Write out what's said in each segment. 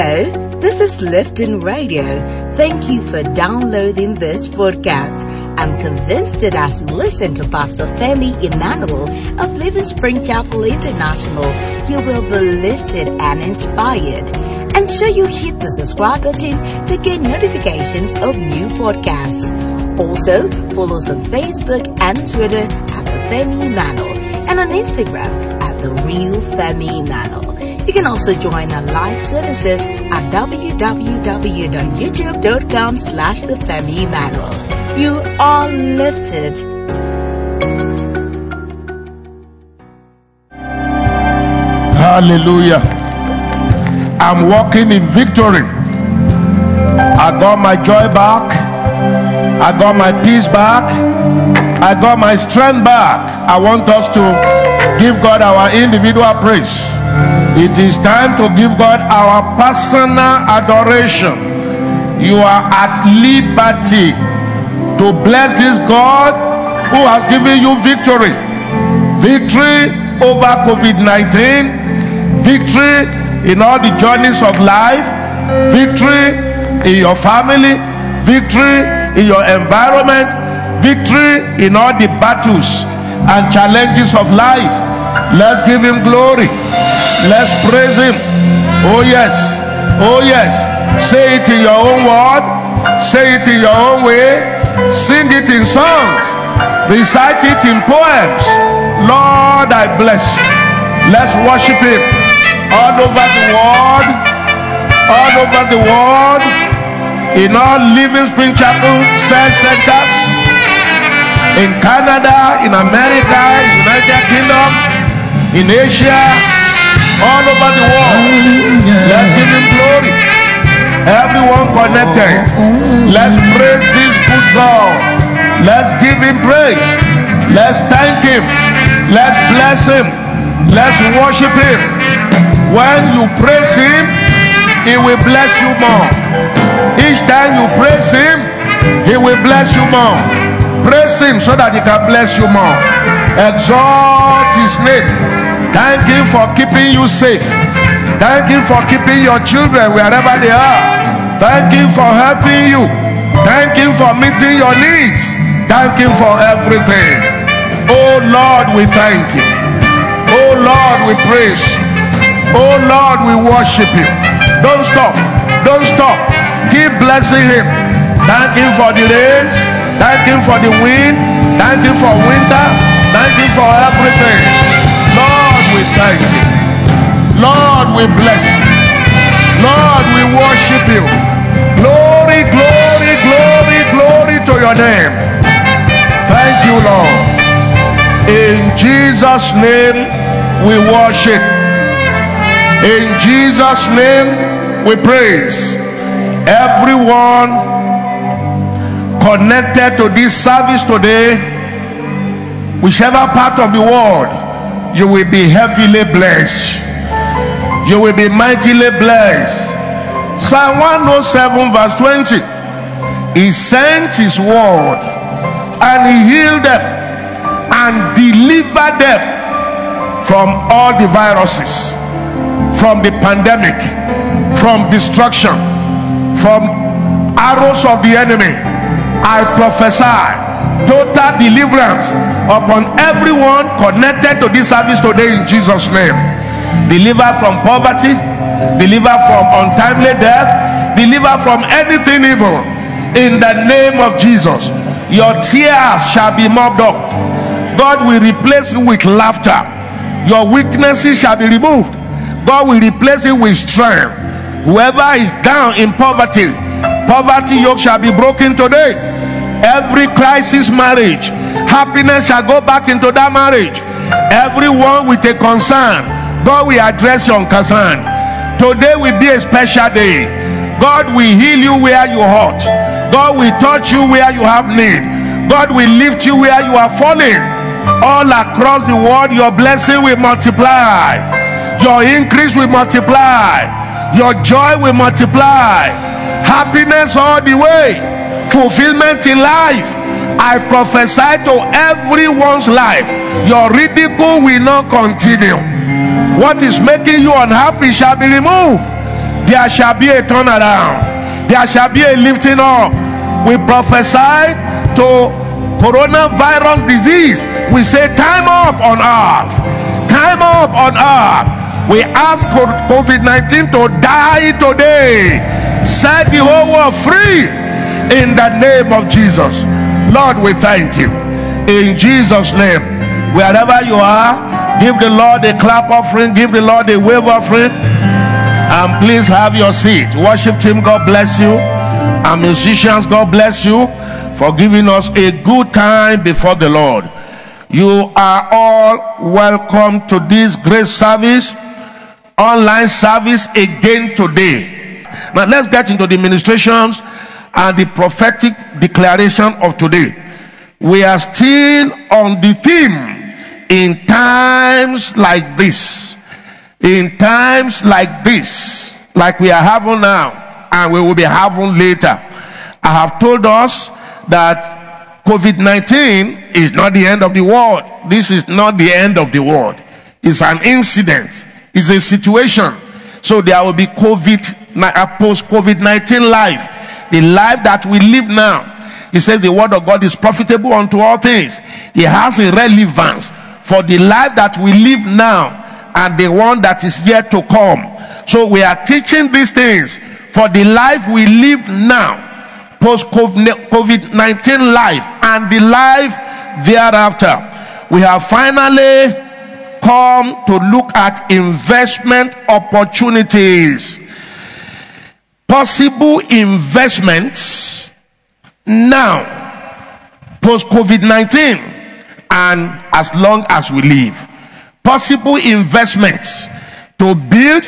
Hello, this is Lifton Radio. Thank you for downloading this podcast. I'm convinced that as you listen to Pastor Femi Emmanuel of Living Spring Chapel International, you will be lifted and inspired. And sure you hit the subscribe button to get notifications of new podcasts. Also, follow us on Facebook and Twitter at the Femi Emmanuel and on Instagram at the Real Femi Emmanuel. You can also join our live services at www.youtube.com slash the Femi Emmanuel. You are lifted. Hallelujah. I'm walking in victory. I got my joy back. I got my peace back. I got my strength back. I want us to give God our individual praise. It is time to give God our personal adoration. You are at liberty to bless this God who has given you victory. Victory over COVID 19, victory in all the journeys of life, victory in your family, victory in your environment, victory in all the battles and challenges of life. Let's give Him glory. Let's praise Him. Oh, yes. Oh, yes. Say it in your own word, say it in your own way, sing it in songs, recite it in poems. Lord, I bless you. Let's worship Him all over the world, all over the world, in all Living Spring Chapel cell centers, in Canada, in America, in United Kingdom, in Asia, all over the world. Let's give Him glory. Everyone connected, let's praise this good God. Let's give Him praise. Let's thank Him. Let's bless Him. Let's worship Him. When you praise Him, He will bless you more. Each time you praise Him, He will bless you more. Praise Him so that He can bless you more. Exalt His name. Thank Him for keeping you safe. Thank Him for keeping your children wherever they are. Thank Him for helping you. Thank Him for meeting your needs. Thank Him for everything. Oh Lord, we thank you. Oh Lord, we praise you. Oh Lord, we worship you. Don't stop. Don't stop. Keep blessing Him. Thank Him for the rains. Thank Him for the wind. Thank Him for winter. Thank Him for everything. Thank you. Lord, we bless you. Lord, we worship you. Glory, glory, glory, glory to your name. Thank you, Lord. In Jesus' name we worship. In Jesus' name we praise. Everyone connected to this service today, whichever part of the world, you will be heavily blessed. You will be mightily blessed. Psalm 107, verse 20. He sent his word and he healed them and delivered them from all the viruses, from the pandemic, from destruction, from arrows of the enemy. I prophesy total deliverance upon everyone connected to this service today in Jesus' name. Deliver from poverty, deliver from untimely death, deliver from anything evil in the name of Jesus. Your tears shall be mopped up. God will replace it with laughter. Your weaknesses shall be removed. God will replace it with strength. Whoever is down in poverty, poverty yoke shall be broken today. Every crisis marriage, happiness shall go back into that marriage. Everyone with a concern, God will address your concern. Today will be a special day. God will heal you where you hurt. God will touch you where you have need. God will lift you where you are falling. All across the world, your blessing will multiply. Your increase will multiply. Your joy will multiply. Happiness all the way. Fulfillment in life. I prophesy to everyone's life. Your ridicule will not continue. What is making you unhappy shall be removed. There shall be a turnaround. There shall be a lifting up. We prophesy to coronavirus disease. We say, Time up on earth. Time up on earth. We ask COVID 19 to die today. Set the whole world free in the name of Jesus. Lord, we thank you. In Jesus' name, wherever you are, give the Lord a clap offering, give the Lord a wave offering, and please have your seat. Worship team, God bless you. And musicians, God bless you for giving us a good time before the Lord. You are all welcome to this great service, online service again today. Now let's get into the ministrations and the prophetic declaration of today. We are still on the theme in times like this. In times like this, like we are having now, and we will be having later. I have told us that COVID 19 is not the end of the world. This is not the end of the world. It's an incident, it's a situation. So there will be COVID, post COVID 19 life the life that we live now. He says the word of God is profitable unto all things. It has a relevance for the life that we live now and the one that is yet to come. So we are teaching these things for the life we live now, post COVID 19 life, and the life thereafter. We have finally come to look at investment opportunities possible investments now, post COVID 19, and as long as we live. Possible investments to build,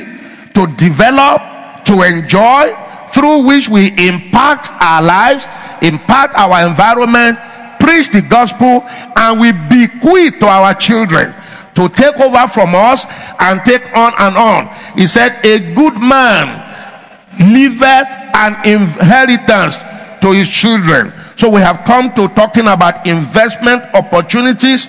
to develop, to enjoy, through which we impact our lives, impact our environment, preach the gospel, and we bequeath to our children to take over from us and take on and on. He said, A good man leaveth an inheritance to his children. So we have come to talking about investment opportunities,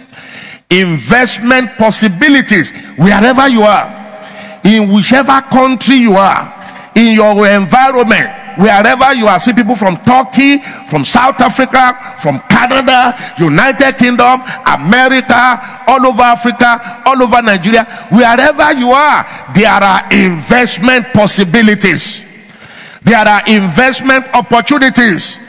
investment possibilities, wherever you are, in whichever country you are, in your environment, wherever you are. See people from Turkey, from South Africa, from Canada, United Kingdom, America, all over Africa, all over Nigeria, wherever you are, there are investment possibilities. There are investment opportunities,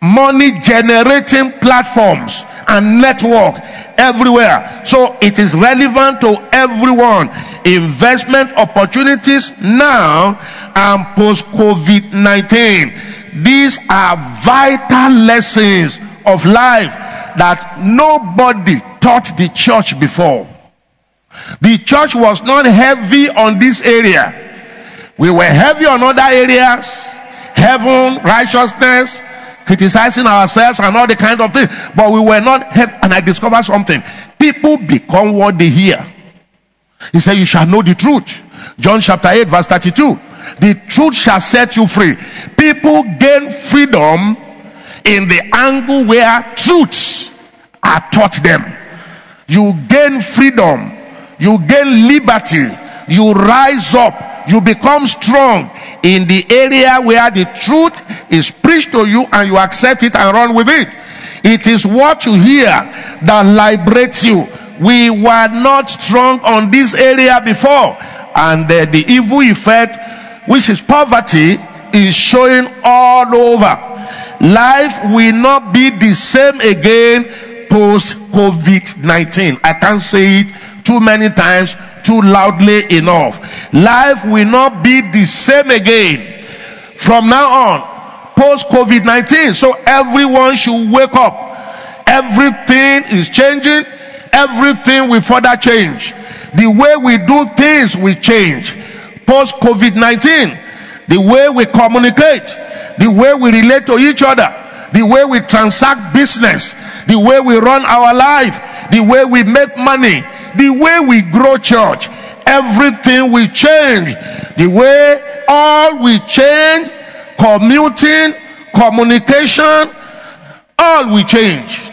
money generating platforms and network everywhere. So it is relevant to everyone. Investment opportunities now and post COVID 19. These are vital lessons of life that nobody taught the church before. The church was not heavy on this area. We were heavy on other areas, heaven, righteousness, criticizing ourselves and all the kind of things. But we were not heavy. And I discovered something. People become what they hear. He said, You shall know the truth. John chapter 8, verse 32. The truth shall set you free. People gain freedom in the angle where truths are taught them. You gain freedom. You gain liberty. You rise up you become strong in the area where the truth is preached to you and you accept it and run with it. It is what you hear that liberates you. We were not strong on this area before, and the evil effect, which is poverty, is showing all over. Life will not be the same again post COVID 19. I can't say it too many times too loudly enough. Life will not be the same again from now on, post COVID 19. So everyone should wake up. Everything is changing, everything will further change. The way we do things will change post COVID 19. The way we communicate, the way we relate to each other, the way we transact business, the way we run our life, the way we make money, the way we grow church, everything will change. The way all will change, commuting, communication, all will change.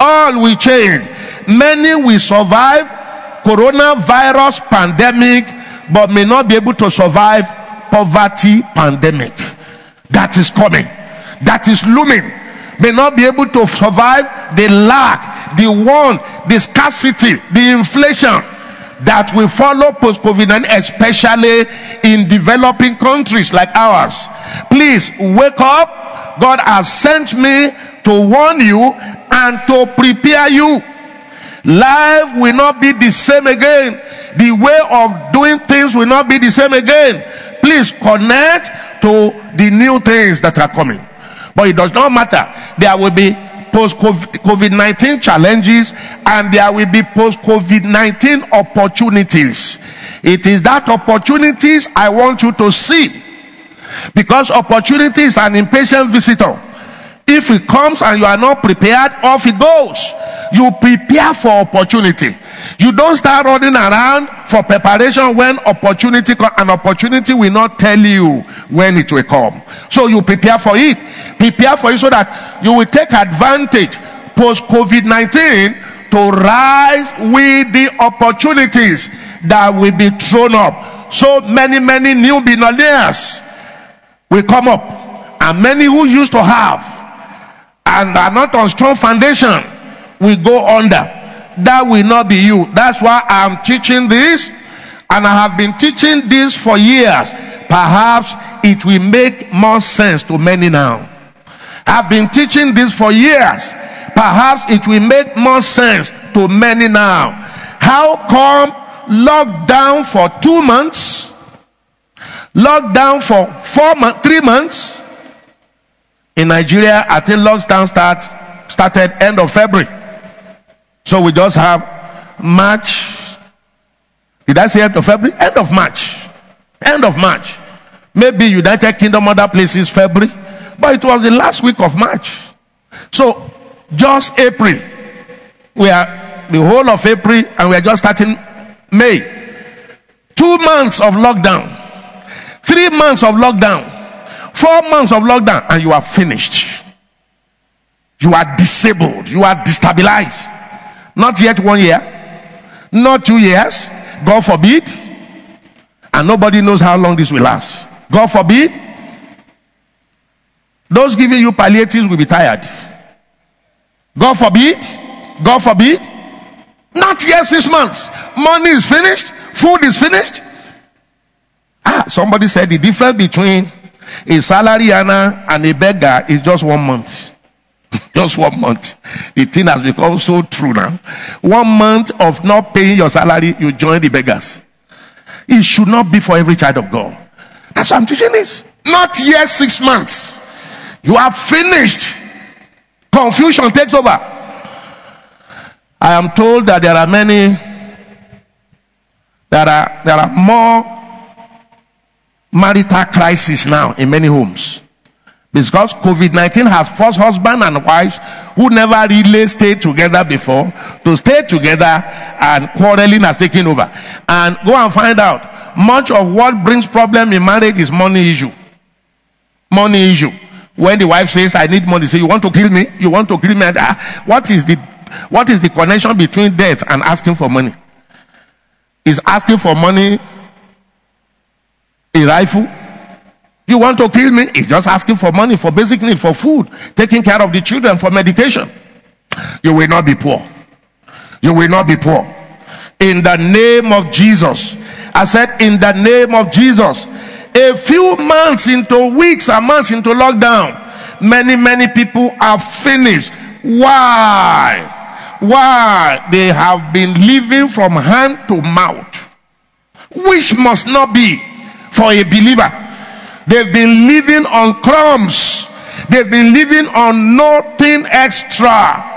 All will change. Many will survive coronavirus pandemic, but may not be able to survive poverty pandemic that is coming, that is looming, may not be able to survive the lack, the want, the scarcity, the inflation that will follow post COVID 19, especially in developing countries like ours. Please wake up. God has sent me to warn you and to prepare you. Life will not be the same again. The way of doing things will not be the same again. Please connect to the new things that are coming. But it does not matter. There will be post COVID 19 challenges and there will be post COVID 19 opportunities. It is that opportunities I want you to see because opportunity is an impatient visitor. If it comes and you are not prepared, off it goes. You prepare for opportunity. You don't start running around for preparation when opportunity comes. An opportunity will not tell you when it will come. So you prepare for it. Prepare for it so that you will take advantage post COVID 19 to rise with the opportunities that will be thrown up. So many, many new billionaires will come up, and many who used to have and are not on strong foundation will go under. That will not be you. That's why I'm teaching this, and I have been teaching this for years. Perhaps it will make more sense to many now. I've been teaching this for years. Perhaps it will make more sense to many now. How come lockdown for two months? Lockdown for four months, three months? In Nigeria, I think lockdown starts started end of February. So we just have March. Did I say end of February? End of March. End of March. Maybe United Kingdom, other places, February. But it was the last week of March. So just April. We are the whole of April and we are just starting May. Two months of lockdown. Three months of lockdown. Four months of lockdown and you are finished. You are disabled. You are destabilized. Not yet one year. Not two years. God forbid. And nobody knows how long this will last. God forbid. Those giving you palliatives will be tired. God forbid. God forbid. Not yet six months. Money is finished. Food is finished. Ah, somebody said the difference between a salary earner and a beggar is just one month. just one month. The thing has become so true now. One month of not paying your salary, you join the beggars. It should not be for every child of God. That's what I'm teaching this. Not yet six months. You are finished. Confusion takes over. I am told that there are many, there are, there are more marital crisis now in many homes. Because COVID-19 has forced husband and wives who never really stayed together before to stay together and quarreling has taken over. And go and find out much of what brings problem in marriage is money issue. Money issue. When the wife says, I need money, say, you want to kill me? You want to kill me? Ah, what is the, what is the connection between death and asking for money? Is asking for money a rifle? You want to kill me? It's just asking for money for basic need, for food, taking care of the children, for medication. You will not be poor. You will not be poor. In the name of Jesus. I said, in the name of Jesus. A few months into weeks and months into lockdown, many, many people are finished. Why? Why? They have been living from hand to mouth, which must not be for a believer. They've been living on crumbs. They've been living on nothing extra.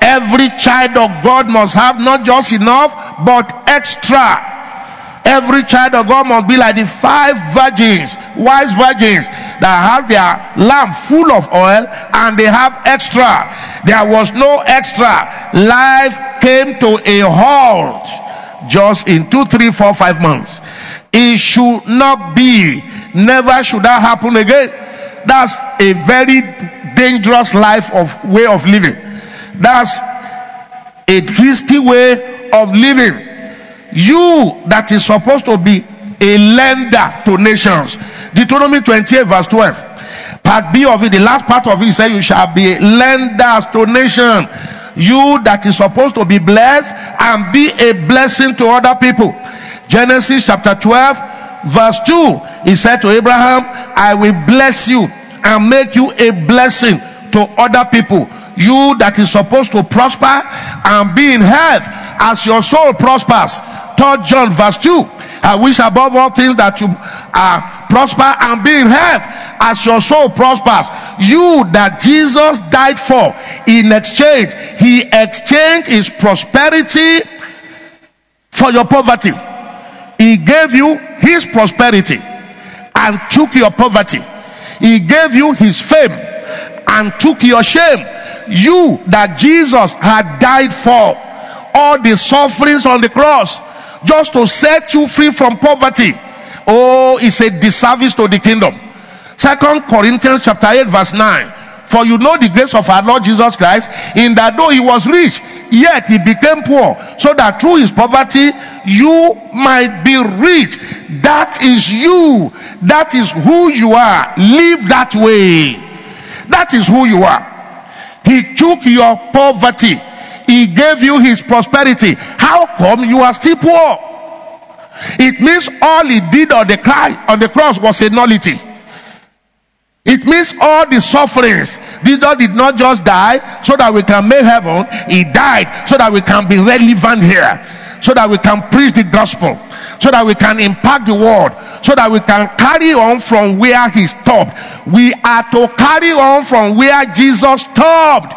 Every child of God must have not just enough, but extra. Every child of God must be like the five virgins, wise virgins that has their lamp full of oil and they have extra. There was no extra. Life came to a halt just in two, three, four, five months. It should not be. Never should that happen again. That's a very dangerous life of way of living. That's a risky way of living. You that is supposed to be a lender to nations. Deuteronomy 28 verse 12. Part B of it, the last part of it says you shall be lenders to nations. You that is supposed to be blessed and be a blessing to other people. Genesis chapter 12 verse 2. He said to Abraham, I will bless you and make you a blessing to other people. You that is supposed to prosper and be in health as your soul prospers. 3 John verse 2. I wish above all things that you are prosper and be in health as your soul prospers. You that Jesus died for in exchange, he exchanged his prosperity for your poverty. He gave you his prosperity and took your poverty. He gave you his fame and took your shame. You that Jesus had died for all the sufferings on the cross just to set you free from poverty. Oh, it's a disservice to the kingdom. Second Corinthians chapter 8 verse 9. For you know the grace of our Lord Jesus Christ, in that though he was rich, yet he became poor, so that through his poverty you might be rich. That is you. That is who you are. Live that way. That is who you are. He took your poverty. He gave you his prosperity. How come you are still poor? It means all he did on the cry on the cross was a nullity. It means all the sufferings. Jesus did not just die so that we can make heaven. He died so that we can be relevant here. So that we can preach the gospel. So that we can impact the world. So that we can carry on from where he stopped. We are to carry on from where Jesus stopped.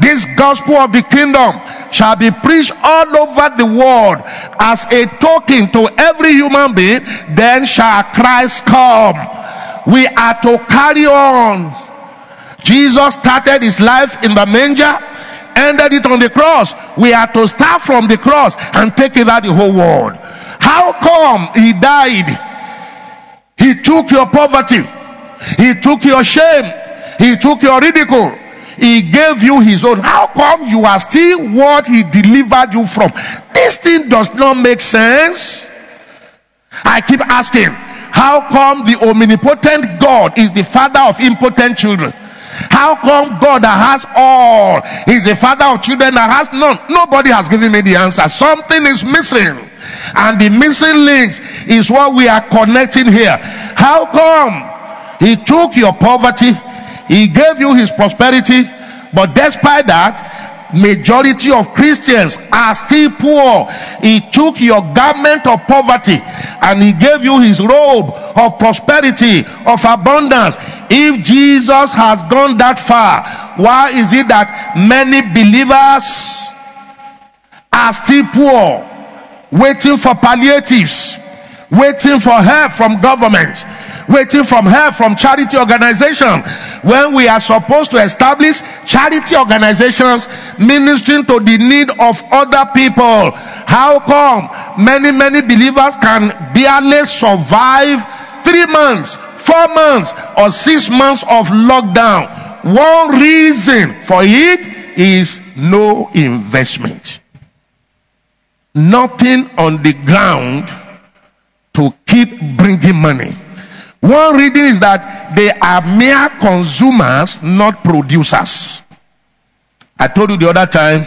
This gospel of the kingdom shall be preached all over the world as a token to every human being. Then shall Christ come. We are to carry on. Jesus started his life in the manger, ended it on the cross. We are to start from the cross and take it out the whole world. How come he died? He took your poverty. He took your shame. He took your ridicule. He gave you his own. How come you are still what he delivered you from? This thing does not make sense. I keep asking, how come the omnipotent God is the father of impotent children? How come God that has all is the father of children that has none? Nobody has given me the answer. Something is missing. And the missing links is what we are connecting here. How come he took your poverty, he gave you his prosperity, but despite that, majority of Christians are still poor. He took your garment of poverty and he gave you his robe of prosperity, of abundance. If Jesus has gone that far, why is it that many believers are still poor, waiting for palliatives, waiting for help from government? Waiting from help from charity organization when we are supposed to establish charity organizations ministering to the need of other people how come many many believers can barely survive three months four months or six months of lockdown? One reason for it is no investment. Nothing on the ground to keep bringing money one reading is that they are mere consumers, not producers. I told you the other time,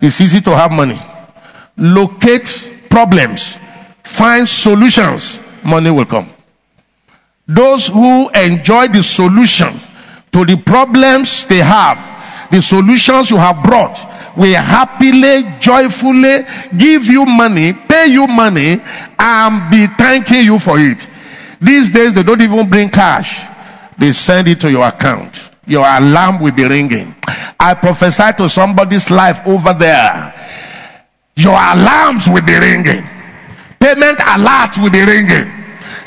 it's easy to have money. Locate problems, find solutions, money will come. Those who enjoy the solution to the problems they have, the solutions you have brought, will happily, joyfully give you money, pay you money, and be thanking you for it. These days, they don't even bring cash. They send it to your account. Your alarm will be ringing. I prophesy to somebody's life over there. Your alarms will be ringing. Payment alerts will be ringing.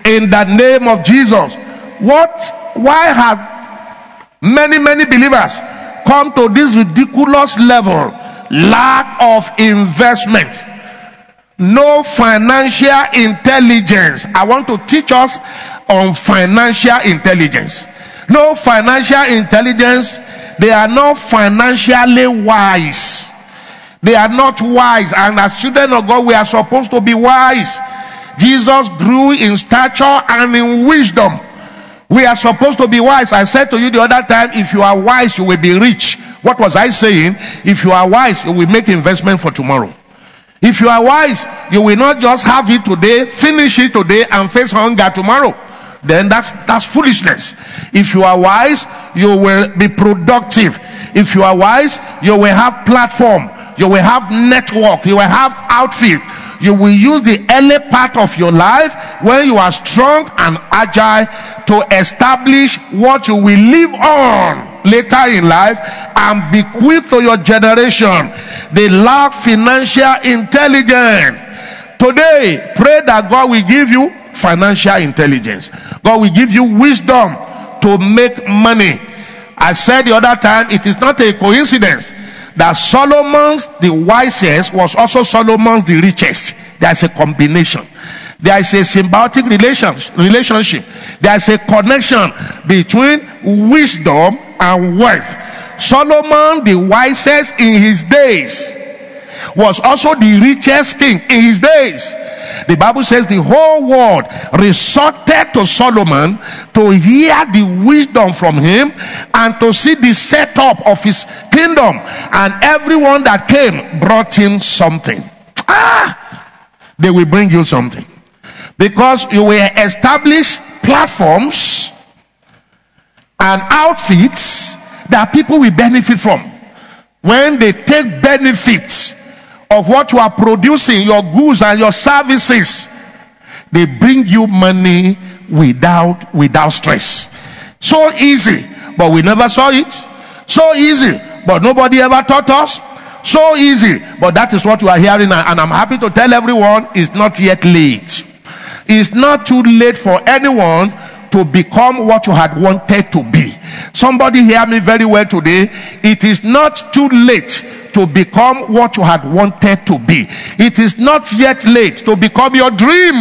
In the name of Jesus. What, why have many, many believers come to this ridiculous level? Lack of investment no financial intelligence. I want to teach us on financial intelligence. No financial intelligence. They are not financially wise. They are not wise. And as children of God, we are supposed to be wise. Jesus grew in stature and in wisdom. We are supposed to be wise. I said to you the other time, if you are wise, you will be rich. What was I saying? If you are wise, you will make investment for tomorrow. If you are wise, you will not just have it today, finish it today, and face hunger tomorrow. Then that's that's foolishness. If you are wise, you will be productive. If you are wise, you will have platform, you will have network, you will have outfit. You will use the early part of your life when you are strong and agile to establish what you will live on later in life and bequeath to your generation. They lack financial intelligence. Today, pray that God will give you financial intelligence. God will give you wisdom to make money. I said the other time, it is not a coincidence that Solomon's the wisest was also Solomon's the richest. There's a combination. There is a symbiotic relations, relationship. There is a connection between wisdom and wealth. Solomon, the wisest in his days, was also the richest king in his days. The Bible says the whole world resorted to Solomon to hear the wisdom from him and to see the setup of his kingdom. And everyone that came brought him something. Ah, they will bring you something. Because you will establish platforms and outfits that people will benefit from. When they take benefits of what you are producing, your goods and your services, they bring you money without without stress. So easy, but we never saw it. So easy, but nobody ever taught us. So easy, but that is what you are hearing, and I'm happy to tell everyone it's not yet late. It's not too late for anyone to become what you had wanted to be. Somebody hear me very well today. It is not too late to become what you had wanted to be. It is not yet late to become your dream.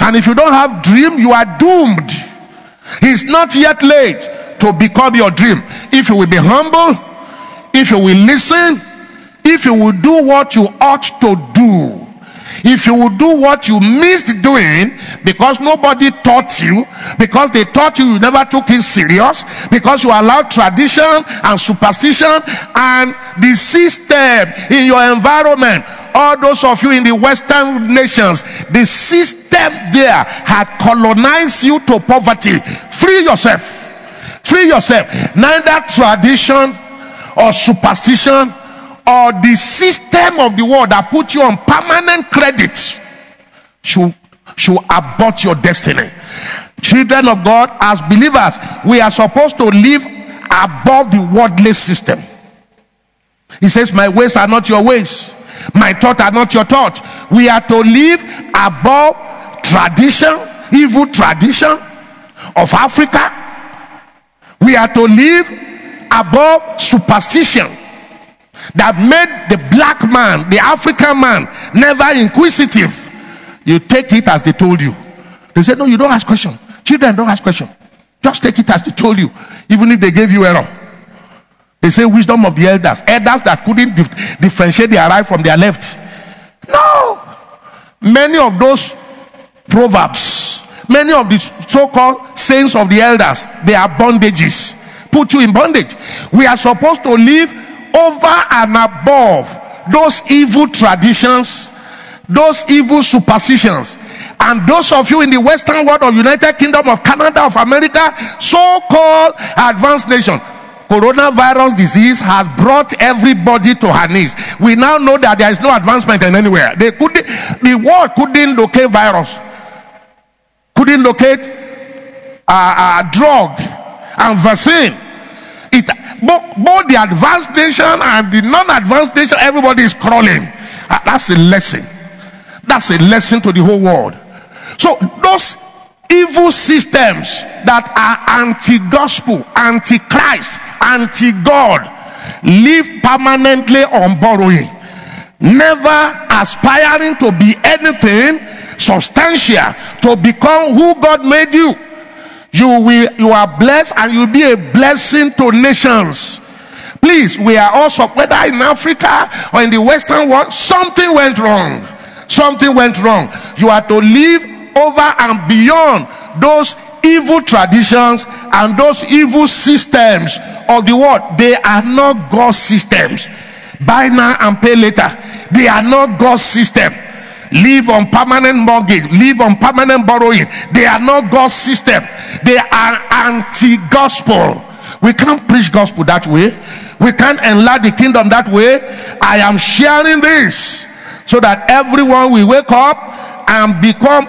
And if you don't have dream, you are doomed. It's not yet late to become your dream. If you will be humble, if you will listen, if you will do what you ought to do, if you will do what you missed doing because nobody taught you, because they taught you, you never took it serious, because you allowed tradition and superstition and the system in your environment, all those of you in the Western nations, the system there had colonized you to poverty. Free yourself. Free yourself. Neither tradition or superstition or the system of the world that put you on permanent credit should, should abort your destiny. Children of God, as believers, we are supposed to live above the worldly system. He says, My ways are not your ways, my thoughts are not your thoughts. We are to live above tradition, evil tradition of Africa. We are to live above superstition that made the black man, the African man, never inquisitive. You take it as they told you. They said, No, you don't ask question. Children don't ask question. Just take it as they told you, even if they gave you error. They say wisdom of the elders. Elders that couldn't dif- differentiate their right from their left. No. Many of those proverbs, many of the so-called sayings of the elders, they are bondages. Put you in bondage. We are supposed to live over and above those evil traditions, those evil superstitions. And those of you in the Western world of United Kingdom of Canada of America, so-called advanced nation, coronavirus disease has brought everybody to her knees. We now know that there is no advancement in anywhere. They couldn't, the world couldn't locate virus, couldn't locate a, a drug and vaccine. It both, both the advanced nation and the non-advanced nation, everybody is crawling. Uh, that's a lesson. That's a lesson to the whole world. So those evil systems that are anti-gospel, anti-Christ, anti-God, live permanently on borrowing, never aspiring to be anything substantial, to become who God made you. You will, you are blessed and you'll be a blessing to nations. Please, we are also, whether in Africa or in the Western world, something went wrong. something went wrong. You are to live over and beyond those evil traditions and those evil systems of the world. They are not God's systems. Buy now and pay later. They are not God's system. Live on permanent mortgage, live on permanent borrowing. They are not God's system. They are anti-gospel. We can't preach gospel that way. We can't enlarge the kingdom that way. I am sharing this so that everyone will wake up and become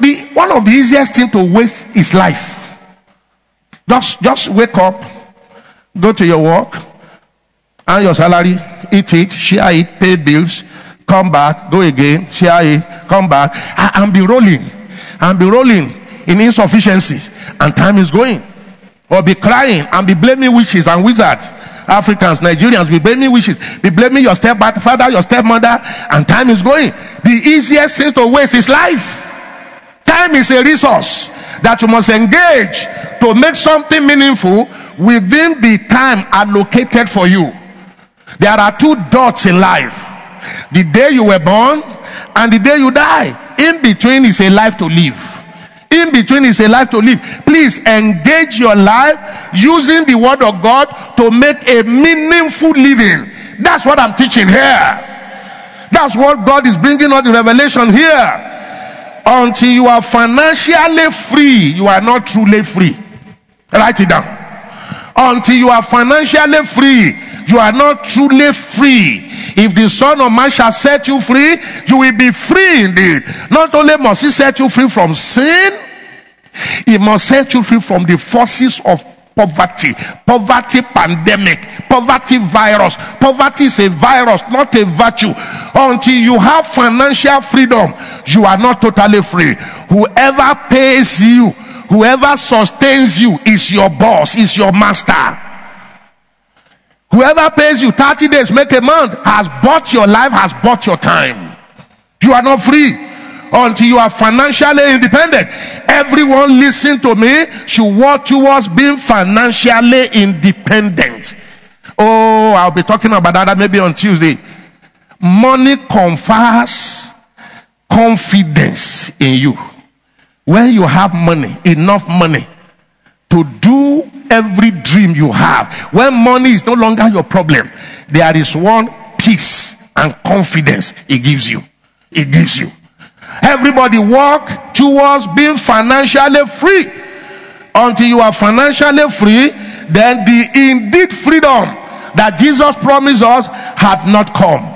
the one of the easiest thing to waste is life. Just just wake up, go to your work, earn your salary, eat it, share it, pay bills, come back, go again, share it, come back, and be rolling, and be rolling in insufficiency, and time is going. Or be crying and be blaming witches and wizards. Africans, Nigerians, be blaming witches, be blaming your stepfather, your stepmother, and time is going. The easiest thing to waste is life. Time is a resource that you must engage to make something meaningful within the time allocated for you. There are two dots in life the day you were born and the day you die. In between is a life to live. In between is a life to live. Please engage your life using the word of God to make a meaningful living. That's what I'm teaching here. That's what God is bringing us the revelation here. Until you are financially free, you are not truly free. Write it down. Until you are financially free, you are not truly free. If the Son of Man shall set you free, you will be free indeed. Not only must He set you free from sin, He must set you free from the forces of poverty, poverty pandemic, poverty virus. Poverty is a virus, not a virtue. Until you have financial freedom, you are not totally free. Whoever pays you, whoever sustains you is your boss, is your master. Whoever pays you 30 days, make a month, has bought your life, has bought your time. You are not free until you are financially independent. Everyone listen to me should work towards being financially independent. Oh, I'll be talking about that maybe on Tuesday. Money confers confidence in you. When you have money, enough money to do every dream you have. When money is no longer your problem, there is one peace and confidence it gives you. It gives you. Everybody walk towards being financially free. Until you are financially free, then the indeed freedom that Jesus promised us hath not come.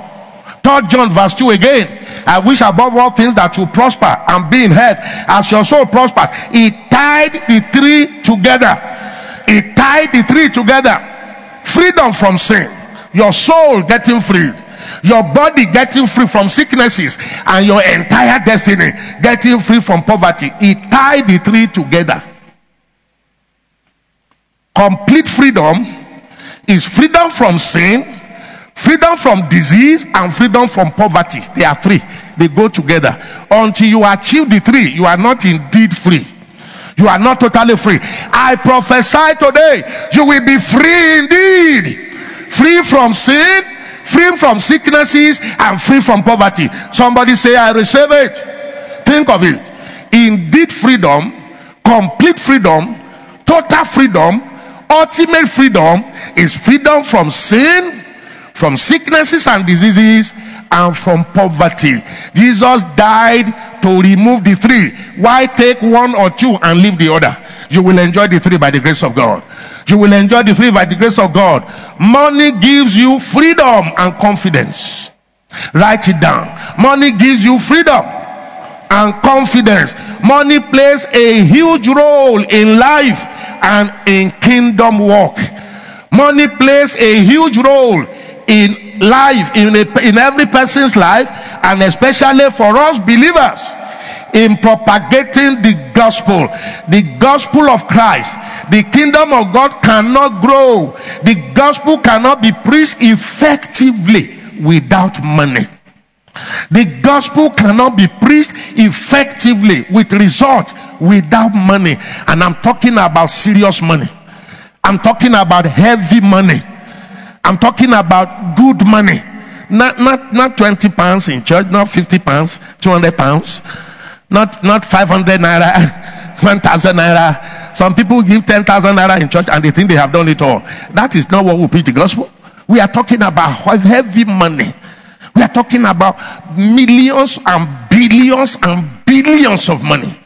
Third John verse 2 again. I wish above all things that you prosper and be in health as your soul prospers. He tied the three together. He tied the three together. Freedom from sin. Your soul getting freed. Your body getting free from sicknesses and your entire destiny getting free from poverty. He tied the three together. Complete freedom is freedom from sin, freedom from disease, and freedom from poverty. They are three. They go together. Until you achieve the three, you are not indeed free. You are not totally free. I prophesy today, you will be free indeed. Free from sin, free from sicknesses, and free from poverty. Somebody say, I receive it. Think of it. Indeed, freedom, complete freedom, total freedom, ultimate freedom is freedom from sin, from sicknesses and diseases, and from poverty. Jesus died to remove the three. Why take one or two and leave the other? You will enjoy the three by the grace of God. You will enjoy the three by the grace of God. Money gives you freedom and confidence. Write it down. Money gives you freedom and confidence. Money plays a huge role in life and in kingdom work. Money plays a huge role in life, in, a, in every person's life, and especially for us believers in propagating the gospel, the gospel of Christ. The kingdom of God cannot grow, the gospel cannot be preached effectively without money. The gospel cannot be preached effectively with result without money. And I'm talking about serious money. I'm talking about heavy money. I'm talking about good money Not, not, not 20 pounds in church, not 50 pounds, 200 pounds, not, not 500 naira, 1000 naira. Some people give 10,000 naira in church and they think they have done it all. That is not what we preach the gospel. We are talking about heavy money. We are talking about millions and billions and billions of money.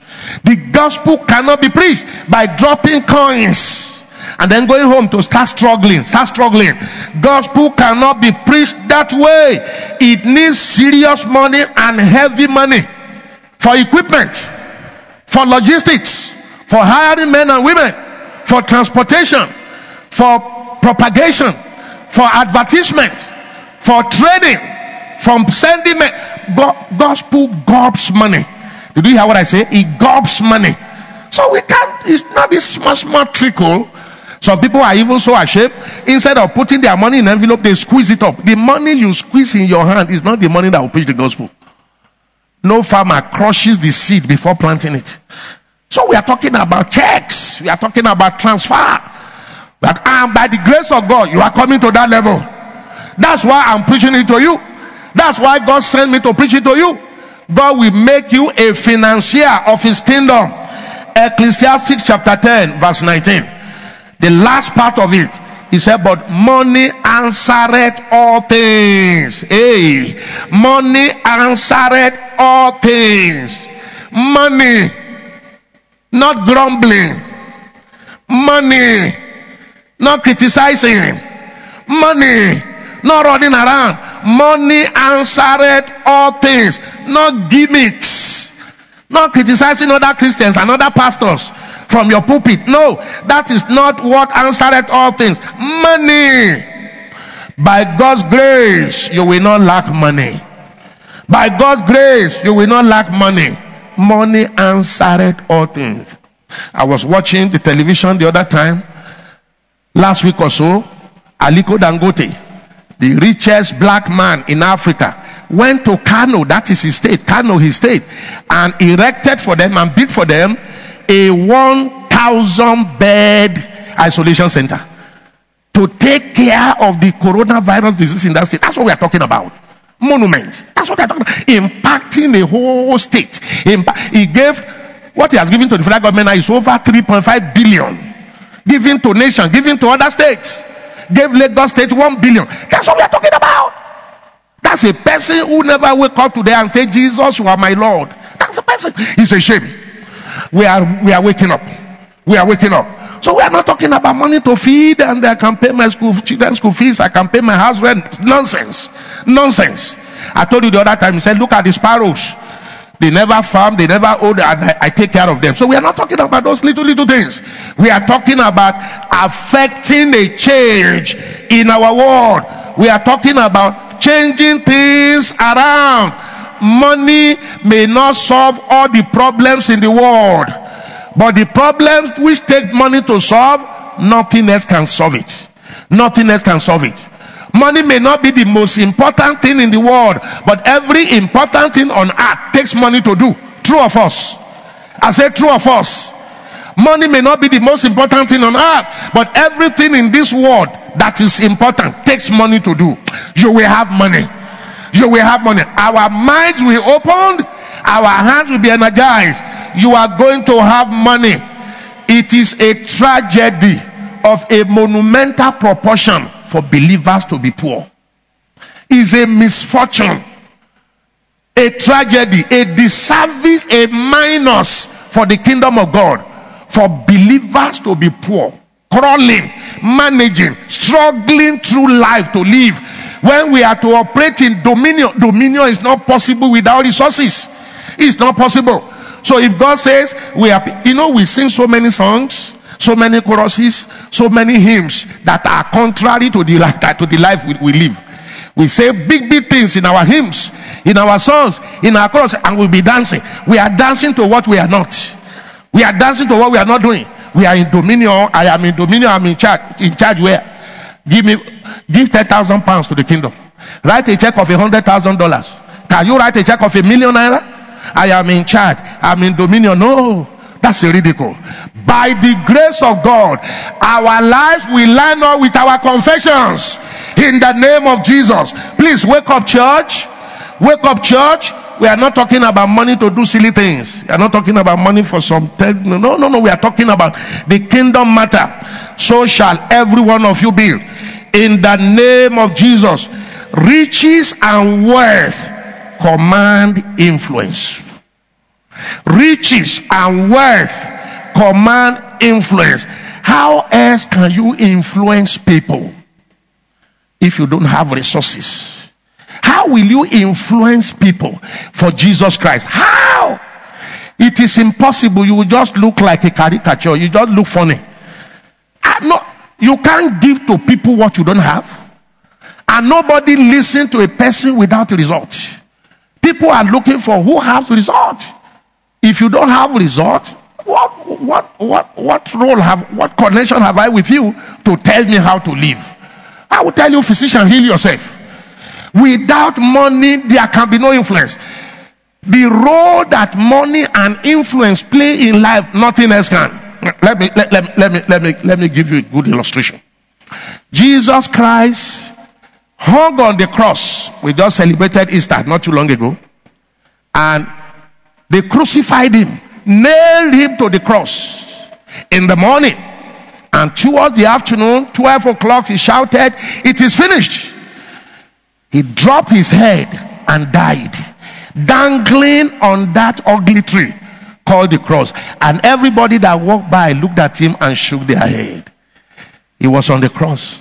The gospel cannot be preached by dropping coins and then going home to start struggling, start struggling. Gospel cannot be preached that way. It needs serious money and heavy money for equipment, for logistics, for hiring men and women, for transportation, for propagation, for advertisement, for training, from sending men. Gospel gobs money. Did you hear what I say? It gobs money. So we can't, it's not this small, small trickle. Oh. Some people are even so ashamed. Instead of putting their money in envelope, they squeeze it up. The money you squeeze in your hand is not the money that will preach the gospel. No farmer crushes the seed before planting it. So we are talking about checks. We are talking about transfer. That and by the grace of God, you are coming to that level. That's why I'm preaching it to you. That's why God sent me to preach it to you. God will make you a financier of his kingdom. Ecclesiastes chapter 10, verse 19. The last part of it, he said, But money answered all things. Hey, money answered all things. Money, not grumbling. Money, not criticizing. Money, not running around. Money answered all things, not gimmicks, not criticizing other Christians and other pastors from your pulpit. No, that is not what answered all things. Money. By God's grace, you will not lack money. By God's grace, you will not lack money. Money answered all things. I was watching the television the other time, last week or so. Aliko Dangote, the richest black man in Africa, went to Kano, that is his state, Kano, his state, and erected for them and built for them a 1,000 bed isolation center to take care of the coronavirus disease in that state. That's what we are talking about. Monument. That's what I'm talking about. Impacting the whole state. he gave what he has given to the federal government now is over 3.5 billion. Given to nation, given to other states. Gave Lagos State 1 billion. That's what we are talking about. That's a person who never wake up today and say, Jesus, you are my Lord. That's a person. It's a shame. We are we are waking up. We are waking up. So we are not talking about money to feed and I can pay my school children's school fees, I can pay my house rent. Nonsense. Nonsense. I told you the other time, he said, look at the sparrows. They never farm, they never own, and I, I, take care of them. So we are not talking about those little, little things. We are talking about affecting a change in our world. We are talking about changing things around. Money may not solve all the problems in the world, but the problems which take money to solve, nothing else can solve it. Nothing else can solve it. Money may not be the most important thing in the world, but every important thing on earth takes money to do. True of us. I say true of us. Money may not be the most important thing on earth, but everything in this world that is important takes money to do. You will have money. You will have money. Our minds will be opened, our hands will be energized. You are going to have money. It is a tragedy of a monumental proportion for believers to be poor. Is a misfortune, a tragedy, a disservice, a minus for the kingdom of God for believers to be poor, crawling, managing, struggling through life to live. When we are to operate in dominion, dominion is not possible without resources. It's not possible. So if God says we are, you know, we sing so many songs, so many choruses, so many hymns that are contrary to the life, to the life we, we live. We say big, big things in our hymns, in our songs, in our chorus, and we'll be dancing. We are dancing to what we are not. We are dancing to what we are not doing. We are in dominion. I am in dominion. I'm in charge. In charge where? Give me, give 10,000 pounds to the kingdom. Write a check of a hundred thousand dollars. Can you write a check of a million naira? I am in charge. I'm in dominion. No, that's a ridicule. By the grace of God, our lives will line up with our confessions. in the name of Jesus. Please wake up, church. Wake up, church. We are not talking about money to do silly things. We are not talking about money for some. Te- no, no, no. We are talking about the kingdom matter. So shall every one of you be. In the name of Jesus, riches and wealth command influence. Riches and wealth command influence. How else can you influence people if you don't have resources? How will you influence people for Jesus Christ? How? It is impossible. You will just look like a caricature. You just look funny. No, you can't give to people what you don't have. And nobody listen to a person without result. People are looking for who has result. If you don't have result, what what what what role have what connection have I with you to tell me how to live? I will tell you, physician, heal yourself. Without money, there can be no influence. The role that money and influence play in life, nothing else can. Let me let, let, let me let me let me give you a good illustration. Jesus Christ hung on the cross. We just celebrated Easter not too long ago. And they crucified him, nailed him to the cross in the morning. And towards the afternoon, 12 o'clock, he shouted, It is finished. He dropped his head and died, dangling on that ugly tree called the cross. And everybody that walked by looked at him and shook their head. He was on the cross.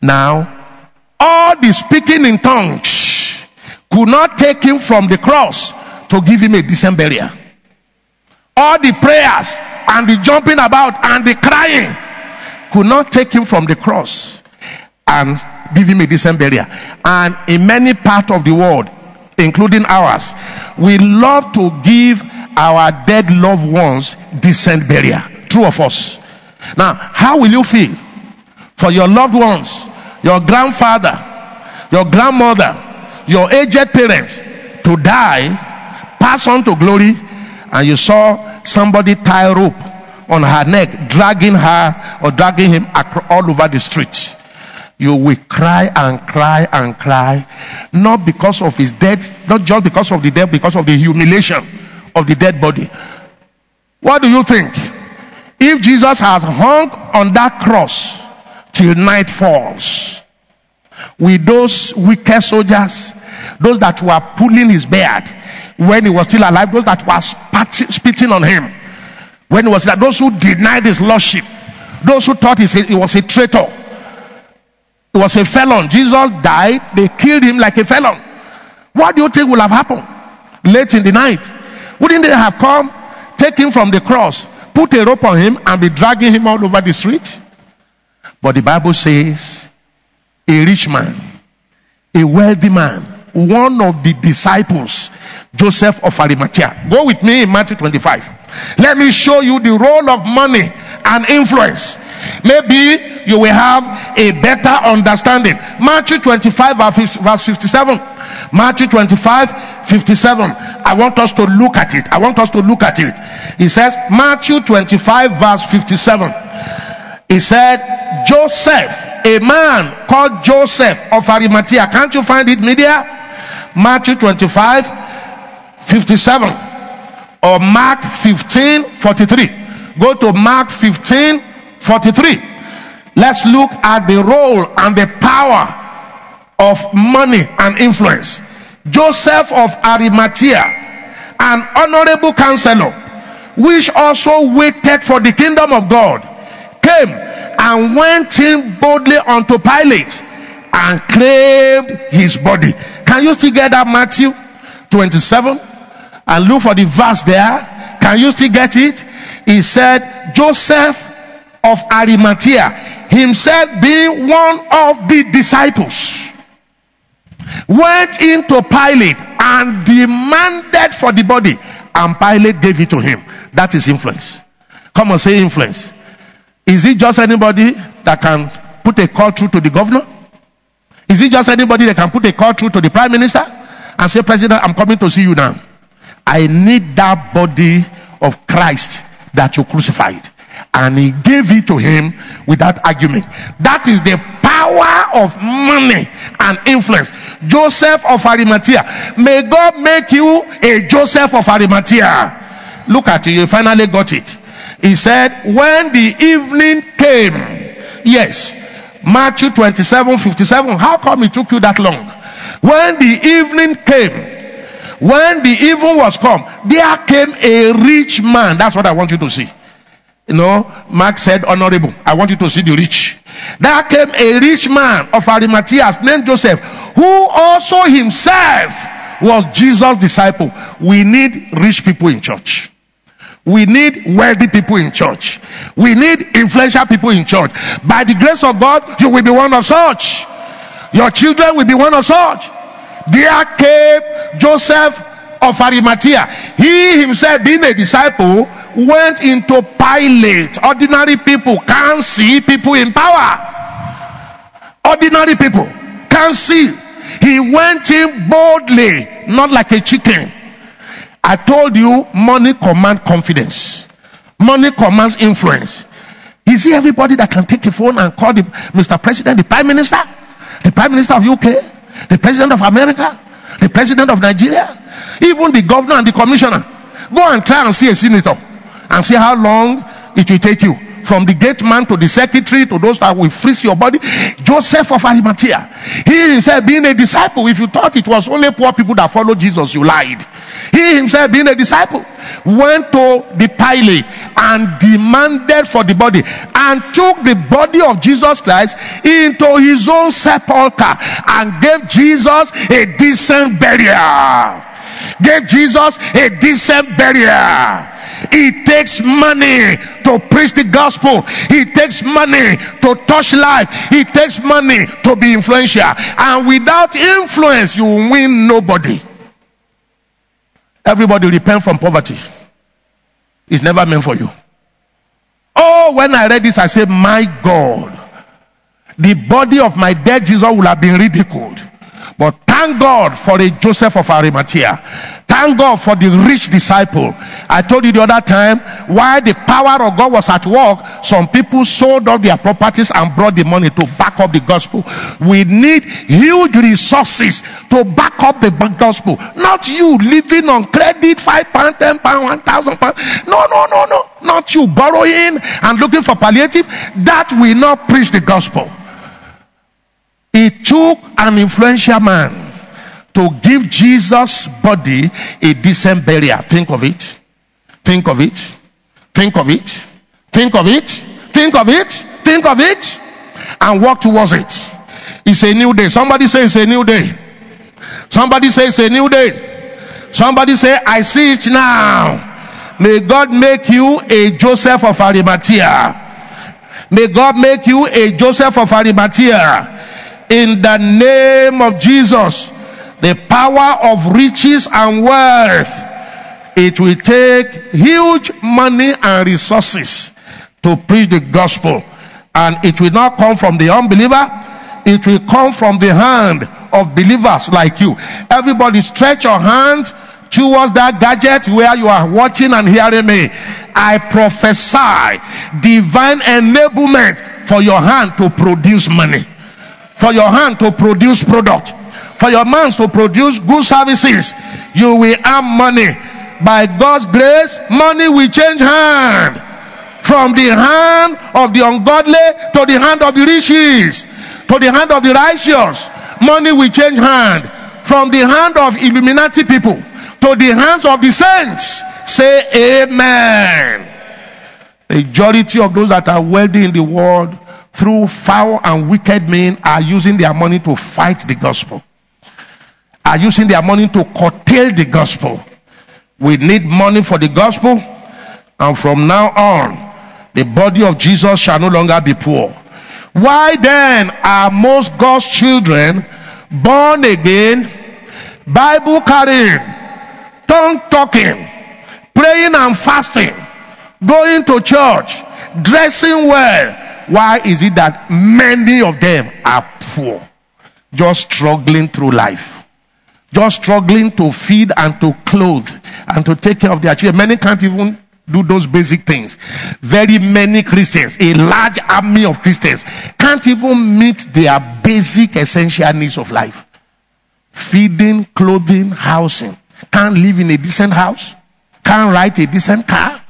Now, all the speaking in tongues could not take him from the cross to give him a decent burial. All the prayers and the jumping about and the crying could not take him from the cross and give him a decent burial. And in many parts of the world, including ours, we love to give our dead loved ones decent burial. True of us. Now, how will you feel for your loved ones, your grandfather, your grandmother, your aged parents to die, pass on to glory, and you saw somebody tie rope on her neck, dragging her or dragging him all over the street? you will cry and cry and cry, not because of his death, not just because of the death, because of the humiliation of the dead body. What do you think? If Jesus has hung on that cross till night falls, with those wicked soldiers, those that were pulling his beard when he was still alive, those that were spitting on him when he was that, those who denied his lordship, those who thought he was a traitor, he was a felon. Jesus died. They killed him like a felon. What do you think will have happened late in the night? Wouldn't they have come, take him from the cross, put a rope on him, and be dragging him all over the street? But the Bible says a rich man, a wealthy man, one of the disciples, Joseph of Arimathea. Go with me in Matthew 25. Let me show you the role of money and influence. Maybe you will have a better understanding. Matthew 25, verse 57. Matthew 25, 57. I want us to look at it. I want us to look at it. He says, Matthew 25, verse 57. He said, Joseph, a man called Joseph of Arimathea. Can't you find it, media? Matthew 25, 57. Or Mark 15, 43. Go to Mark 15, 43. Let's look at the role and the power of money and influence. Joseph of Arimathea, an honorable counselor, which also waited for the kingdom of God, came and went in boldly unto Pilate and craved his body. Can you still get that Matthew 27? And look for the verse there. Can you still get it? He said, Joseph of Arimathea, himself being one of the disciples, went into Pilate and demanded for the body, and Pilate gave it to him. That is influence. Come on, say influence. Is it just anybody that can put a call through to the governor? Is it just anybody that can put a call through to the prime minister and say, President, I'm coming to see you now? I need that body of Christ that you crucified. And he gave it to him without argument. That is the power of money and influence. Joseph of Arimathea. May God make you a Joseph of Arimathea. Look at it. You finally got it. He said, when the evening came, yes, Matthew 27 57. How come it took you that long? When the evening came, when the even was come, there came a rich man. That's what I want you to see. You know, Mark said, honorable. I want you to see the rich. There came a rich man of Arimathea named Joseph, who also himself was Jesus' disciple. We need rich people in church. We need wealthy people in church. We need influential people in church. By the grace of God, you will be one of such. Your children will be one of such. There came Joseph of Arimathea. He himself, being a disciple, went into Pilate. Ordinary people can't see people in power. Ordinary people can't see. He went in boldly, not like a chicken. I told you money commands confidence. Money commands influence. You see everybody that can take a phone and call the Mr. President, the Prime Minister, the Prime Minister of UK, the President of America, the President of Nigeria, even the governor and the commissioner. Go and try and see a senator and see how long it will take you from the gate man to the secretary to those that will freeze your body. Joseph of Arimathea, he himself being a disciple. If you thought it was only poor people that followed Jesus, you lied. He himself being a disciple went to the Pilate and demanded for the body and took the body of Jesus Christ into his own sepulchre and gave Jesus a decent burial. Gave Jesus a decent burial. It takes money to preach the gospel. It takes money to touch life. It takes money to be influential. And without influence, you win nobody. Everybody repent from poverty. It's never meant for you. Oh, when I read this, I said, My God, the body of my dead Jesus will have been ridiculed. But thank God for a Joseph of Arimathea. Thank God for the rich disciple. I told you the other time why the power of God was at work. Some people sold all their properties and brought the money to back up the gospel. We need huge resources to back up the gospel. Not you living on credit, five pound, ten pound, one thousand pound. No, no, no, no. Not you borrowing and looking for palliative. That will not preach the gospel. It took an influential man to give Jesus' body a decent burial. Think of it. Think of it. Think of it. Think of it. Think of it. Think of it. And walk towards it. It's a new day. Somebody say it's a new day. Somebody say it's a new day. Somebody say, I see it now. May God make you a Joseph of Arimathea. May God make you a Joseph of Arimathea in the name of Jesus. The power of riches and wealth. It will take huge money and resources to preach the gospel. And it will not come from the unbeliever. It will come from the hand of believers like you. Everybody stretch your hand towards that gadget where you are watching and hearing me. I prophesy divine enablement for your hand to produce money for your hand to produce product, for your hands to produce good services, you will earn money. By God's grace, money will change hand from the hand of the ungodly to the hand of the riches, to the hand of the righteous. Money will change hand from the hand of Illuminati people to the hands of the saints. Say amen. The Majority of those that are wealthy in the world through foul and wicked men are using their money to fight the gospel, are using their money to curtail the gospel. We need money for the gospel, and from now on, the body of Jesus shall no longer be poor. Why then are most God's children born again, Bible carrying, tongue talking, praying and fasting, going to church, dressing well, why is it that many of them are poor? Just struggling through life. Just struggling to feed and to clothe and to take care of their children. Many can't even do those basic things. Very many Christians, a large army of Christians, can't even meet their basic essential needs of life. Feeding, clothing, housing. Can't live in a decent house. Can't ride a decent car.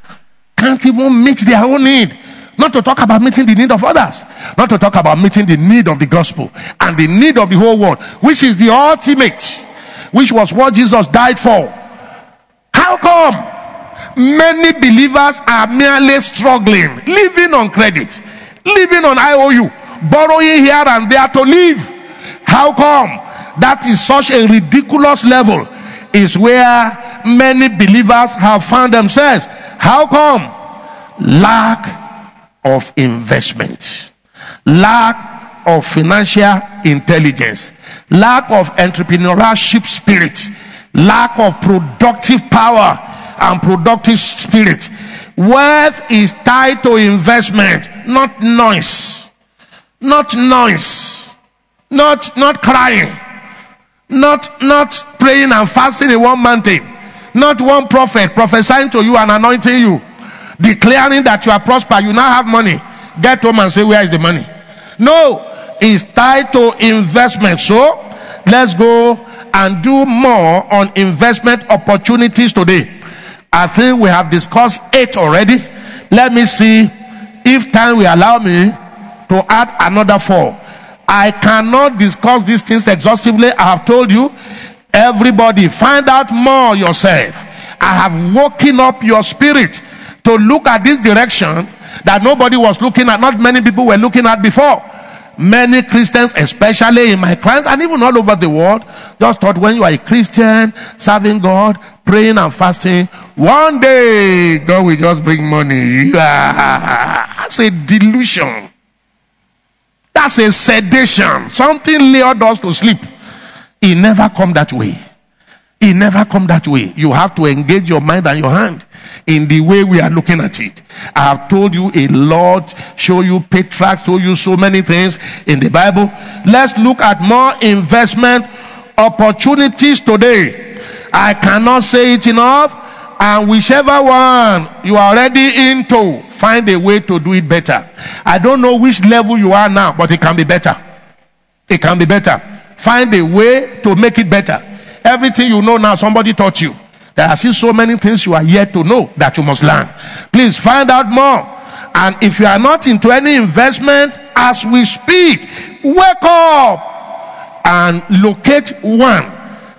Can't even meet their own need. Not to talk about meeting the need of others. Not to talk about meeting the need of the gospel and the need of the whole world, which is the ultimate, which was what Jesus died for. How come many believers are merely struggling, living on credit, living on IOU, borrowing here and there to live? How come that is such a ridiculous level? Is where many believers have found themselves. How come? Lack of investment, lack of financial intelligence, lack of entrepreneurship spirit, lack of productive power and productive spirit. Wealth is tied to investment, not noise, not noise, not not crying, not not praying and fasting in one mountain, not one prophet prophesying to you and anointing you declaring that you are prosper, you now have money. Get home and say, Where is the money? No, it's tied to investment. So let's go and do more on investment opportunities today. I think we have discussed eight already. Let me see if time will allow me to add another four. I cannot discuss these things exhaustively. I have told you, everybody, find out more yourself. I have woken up your spirit to look at this direction that nobody was looking at, not many people were looking at before. Many Christians, especially in my clients and even all over the world, just thought when you are a Christian, serving God, praying and fasting, one day God will just bring money. That's a delusion. That's a sedation. Something lured us to sleep. It never come that way. It never come that way. You have to engage your mind and your hand in the way we are looking at it. I have told you a lot, show you patriarchs, told you so many things in the Bible. Let's look at more investment opportunities today. I cannot say it enough. And whichever one you are already into, find a way to do it better. I don't know which level you are now, but it can be better. It can be better. Find a way to make it better. Everything you know now, somebody taught you. There are still so many things you are yet to know that you must learn. Please find out more. And if you are not into any investment as we speak, wake up and locate one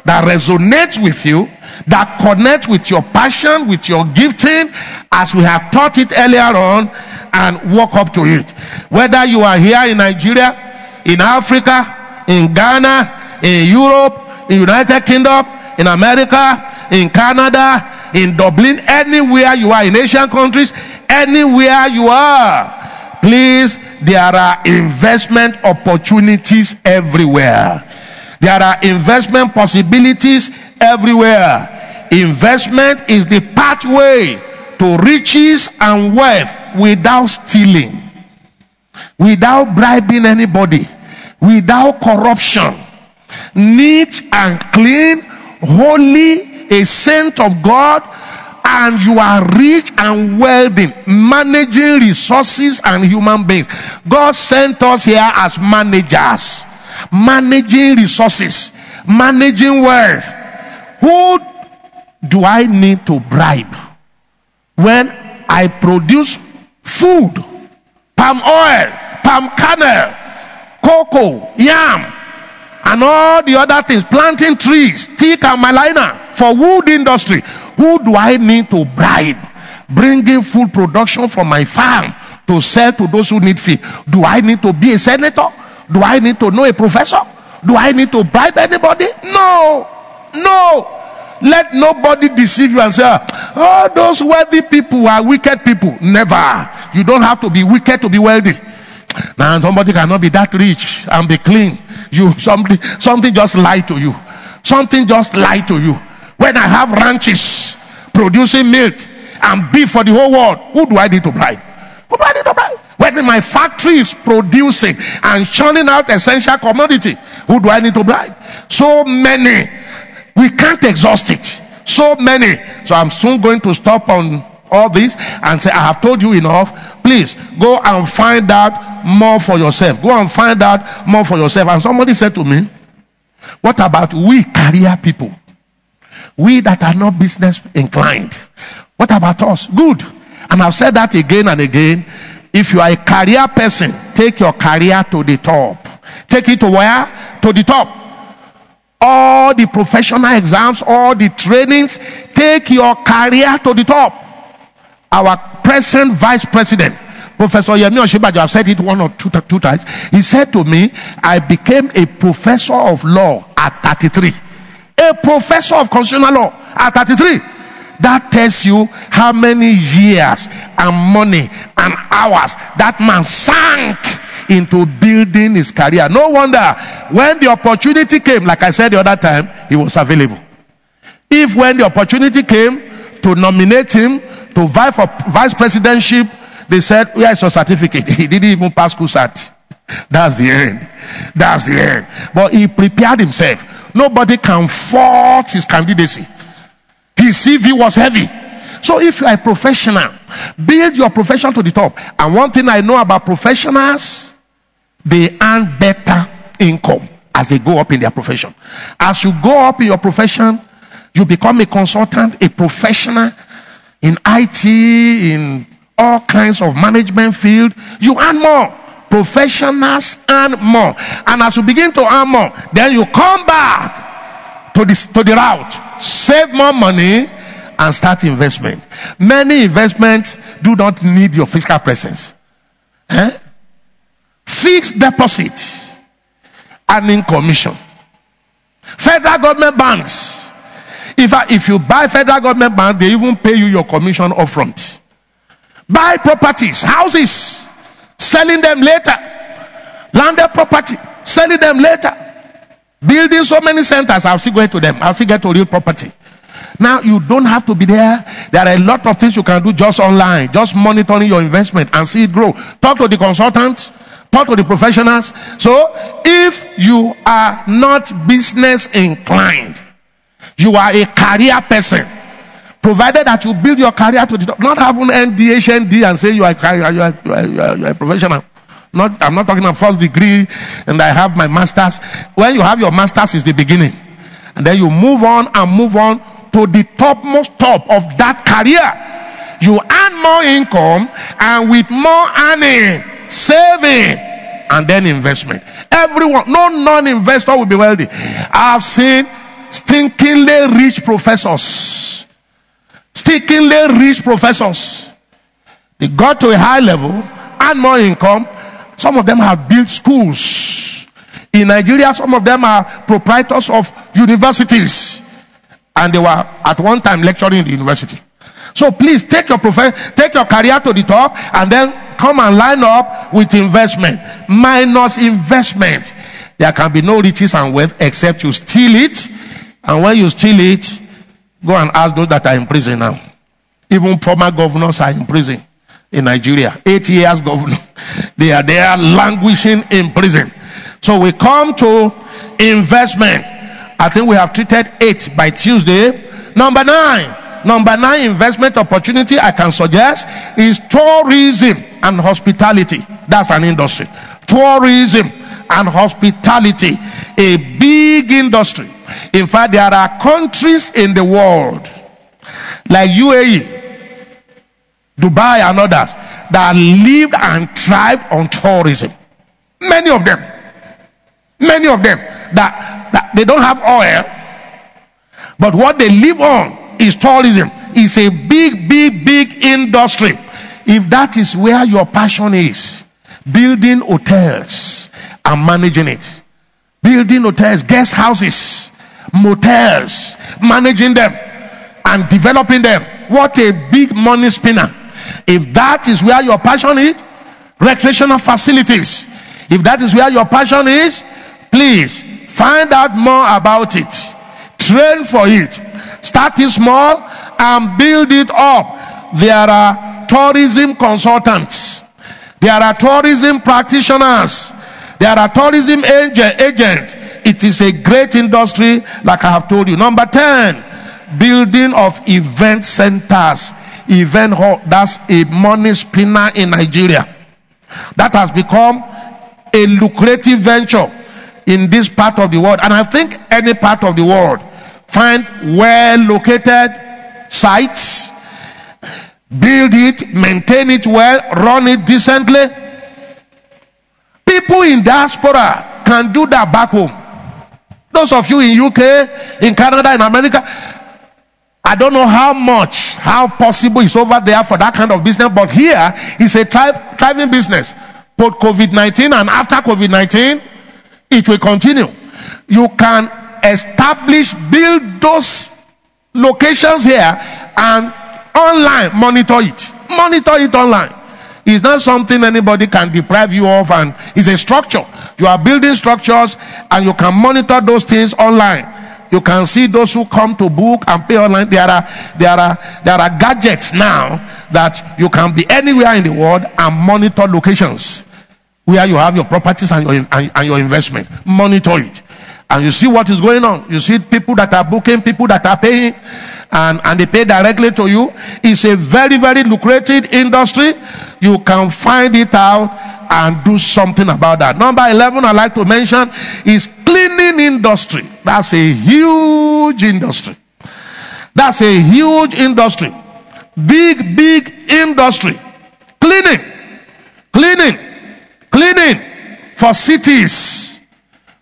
that resonates with you, that connects with your passion, with your gifting, as we have taught it earlier on, and walk up to it. Whether you are here in Nigeria, in Africa, in Ghana, in Europe, in United Kingdom, in America, in Canada, in Dublin, anywhere you are, in Asian countries, anywhere you are, please, there are investment opportunities everywhere. There are investment possibilities everywhere. Investment is the pathway to riches and wealth without stealing, without bribing anybody, without corruption neat and clean, holy, a saint of God, and you are rich and wealthy, managing resources and human beings. God sent us here as managers, managing resources, managing wealth. Who do I need to bribe when I produce food, palm oil, palm kernel, cocoa, yam, and all the other things, planting trees, teak and gmelina for wood industry. Who do I need to bribe? Bringing food production from my farm to sell to those who need feed. Do I need to be a senator? Do I need to know a professor? Do I need to bribe anybody? No. No. Let nobody deceive you and say, oh, those wealthy people are wicked people. Never. You don't have to be wicked to be wealthy. Now somebody cannot be that rich and be clean. You something something just lied to you. Something just lied to you. When I have ranches producing milk and beef for the whole world, who do I need to bribe? Who do I need to bribe? When my factory is producing and churning out essential commodity, who do I need to bribe? So many. We can't exhaust it. So many. So I'm soon going to stop on all this and say, I have told you enough. Please go and find out more for yourself. Go and find out more for yourself. And somebody said to me, What about we career people? We that are not business inclined. What about us? Good. And I've said that again and again. If you are a career person, take your career to the top. Take it to where? To the top. All the professional exams, all the trainings, take your career to the top. Our present vice president, Professor Yemi Osinbajo, I've said it one or two, two times. He said to me, I became a professor of law at 33. A professor of constitutional law at 33. That tells you how many years and money and hours that man sank into building his career. No wonder when the opportunity came, like I said the other time, he was available. If when the opportunity came to nominate him to vie for vice presidentship, they said, Where is your certificate? He didn't even pass CUSAT. That's the end. That's the end. But he prepared himself. Nobody can fault his candidacy. His CV was heavy. So if you are a professional, build your profession to the top. And one thing I know about professionals, they earn better income as they go up in their profession. As you go up in your profession, you become a consultant, a professional in IT, in all kinds of management field. You earn more. Professionals earn more. And as you begin to earn more, then you come back to, this, to the route. Save more money and start investment. Many investments do not need your physical presence. Eh? Fixed deposit earning commission. Federal government banks. If, I, if you buy federal government bank, they even pay you your commission upfront. Buy properties, houses, selling them later. Landed property, selling them later. Building so many centers, I'll still go to them. I'll still get to real property. Now you don't have to be there. There are a lot of things you can do just online, just monitoring your investment and see it grow. Talk to the consultants, talk to the professionals. So if you are not business inclined, you are a career person. Provided that you build your career to the top, not having ND, HND and say you are, you are, you are, you are, you are, you are a professional. Not, I'm not talking about first degree and I have my master's. When you have your master's is the beginning. And then you move on and move on to the topmost top of that career. You earn more income and with more earning, saving, and then investment. Everyone, no non-investor will be wealthy. I've seen stinkingly rich professors. Stinkingly rich professors. They got to a high level, and more income. Some of them have built schools. In Nigeria, some of them are proprietors of universities. And they were at one time lecturing in the university. So please take your prof- take your career to the top and then come and line up with investment. Minus investment. There can be no riches and wealth except you steal it. And when you steal it, go and ask those that are in prison now. Even former governors are in prison in Nigeria. Eight years governor. They are there languishing in prison. So we come to investment. I think we have treated eight by Tuesday. Number nine. Number nine investment opportunity I can suggest is tourism and hospitality. That's an industry. Tourism and hospitality. A big industry. In fact, there are countries in the world like UAE, Dubai, and others that live and thrive on tourism. Many of them. Many of them that, that they don't have oil, but what they live on is tourism. It's a big, big, big industry. If that is where your passion is, building hotels and managing it, building hotels, guest houses, motels, managing them and developing them. What a big money spinner. If that is where your passion is, recreational facilities. If that is where your passion is, please find out more about it. Train for it. Start it small and build it up. There are tourism consultants. There are tourism practitioners. There are tourism agents. It is a great industry, like I have told you. Number 10, building of event centers. event hall. That's a money spinner in Nigeria. That has become a lucrative venture in this part of the world. And I think any part of the world find well located sites, build it, maintain it well, run it decently. People in diaspora can do that back home. Those of you in UK, in Canada, in America, I don't know how much, how possible is over there for that kind of business, but here it's a thriving business. Post COVID 19 and after COVID 19, it will continue. You can establish, build those locations here and online monitor it. Monitor it online. It's not something anybody can deprive you of, and it's a structure. You are building structures and you can monitor those things online. You can see those who come to book and pay online. There are there are there are gadgets now that you can be anywhere in the world and monitor locations where you have your properties and your, and, and your investment. Monitor it. And you see what is going on. You see people that are booking, people that are paying, and, and they pay directly to you. It's a very, very lucrative industry. You can find it out and do something about that. Number 11, I like to mention is cleaning industry. That's a huge industry. That's a huge industry. Big, big industry. Cleaning. Cleaning cleaning for cities,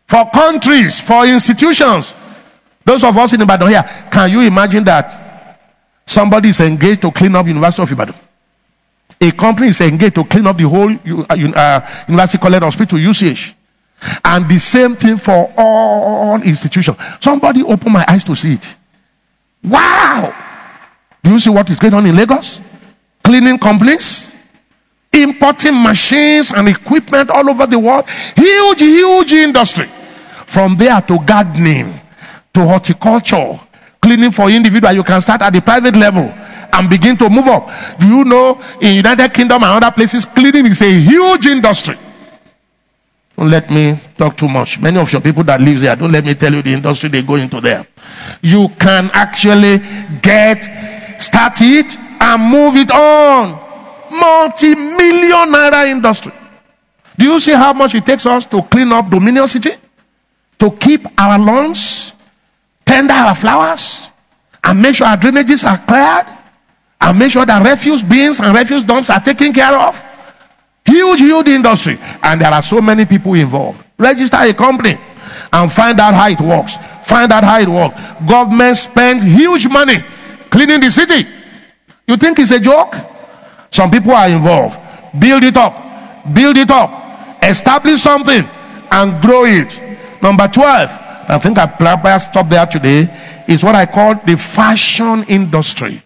for countries, for institutions. Those of us in Ibadan here, can you imagine that somebody is engaged to clean up University of Ibadan? A company is engaged to clean up the whole uh, uh University College Hospital UCH. And the same thing for all institutions. Somebody open my eyes to see it. Wow! Do you see what is going on in Lagos? Cleaning companies, importing machines and equipment all over the world. Huge, huge industry. From there to gardening, to horticulture, cleaning for individual. You can start at the private level and begin to move up. Do you know in United Kingdom and other places, cleaning is a huge industry. Don't let me talk too much. Many of your people that live there, don't let me tell you the industry they go into there. You can actually get, start it and move it on multi-million naira industry. Do you see how much it takes us to clean up Dominion City? To keep our lawns, tender our flowers, and make sure our drainages are cleared, and make sure that refuse bins and refuse dumps are taken care of. Huge, huge industry. And there are so many people involved. Register a company and find out how it works. Find out how it works. Government spends huge money cleaning the city. You think it's a joke? Some people are involved. Build it up. Build it up. Establish something and grow it. Number 12, I think I better stop there today, is what I call the fashion industry.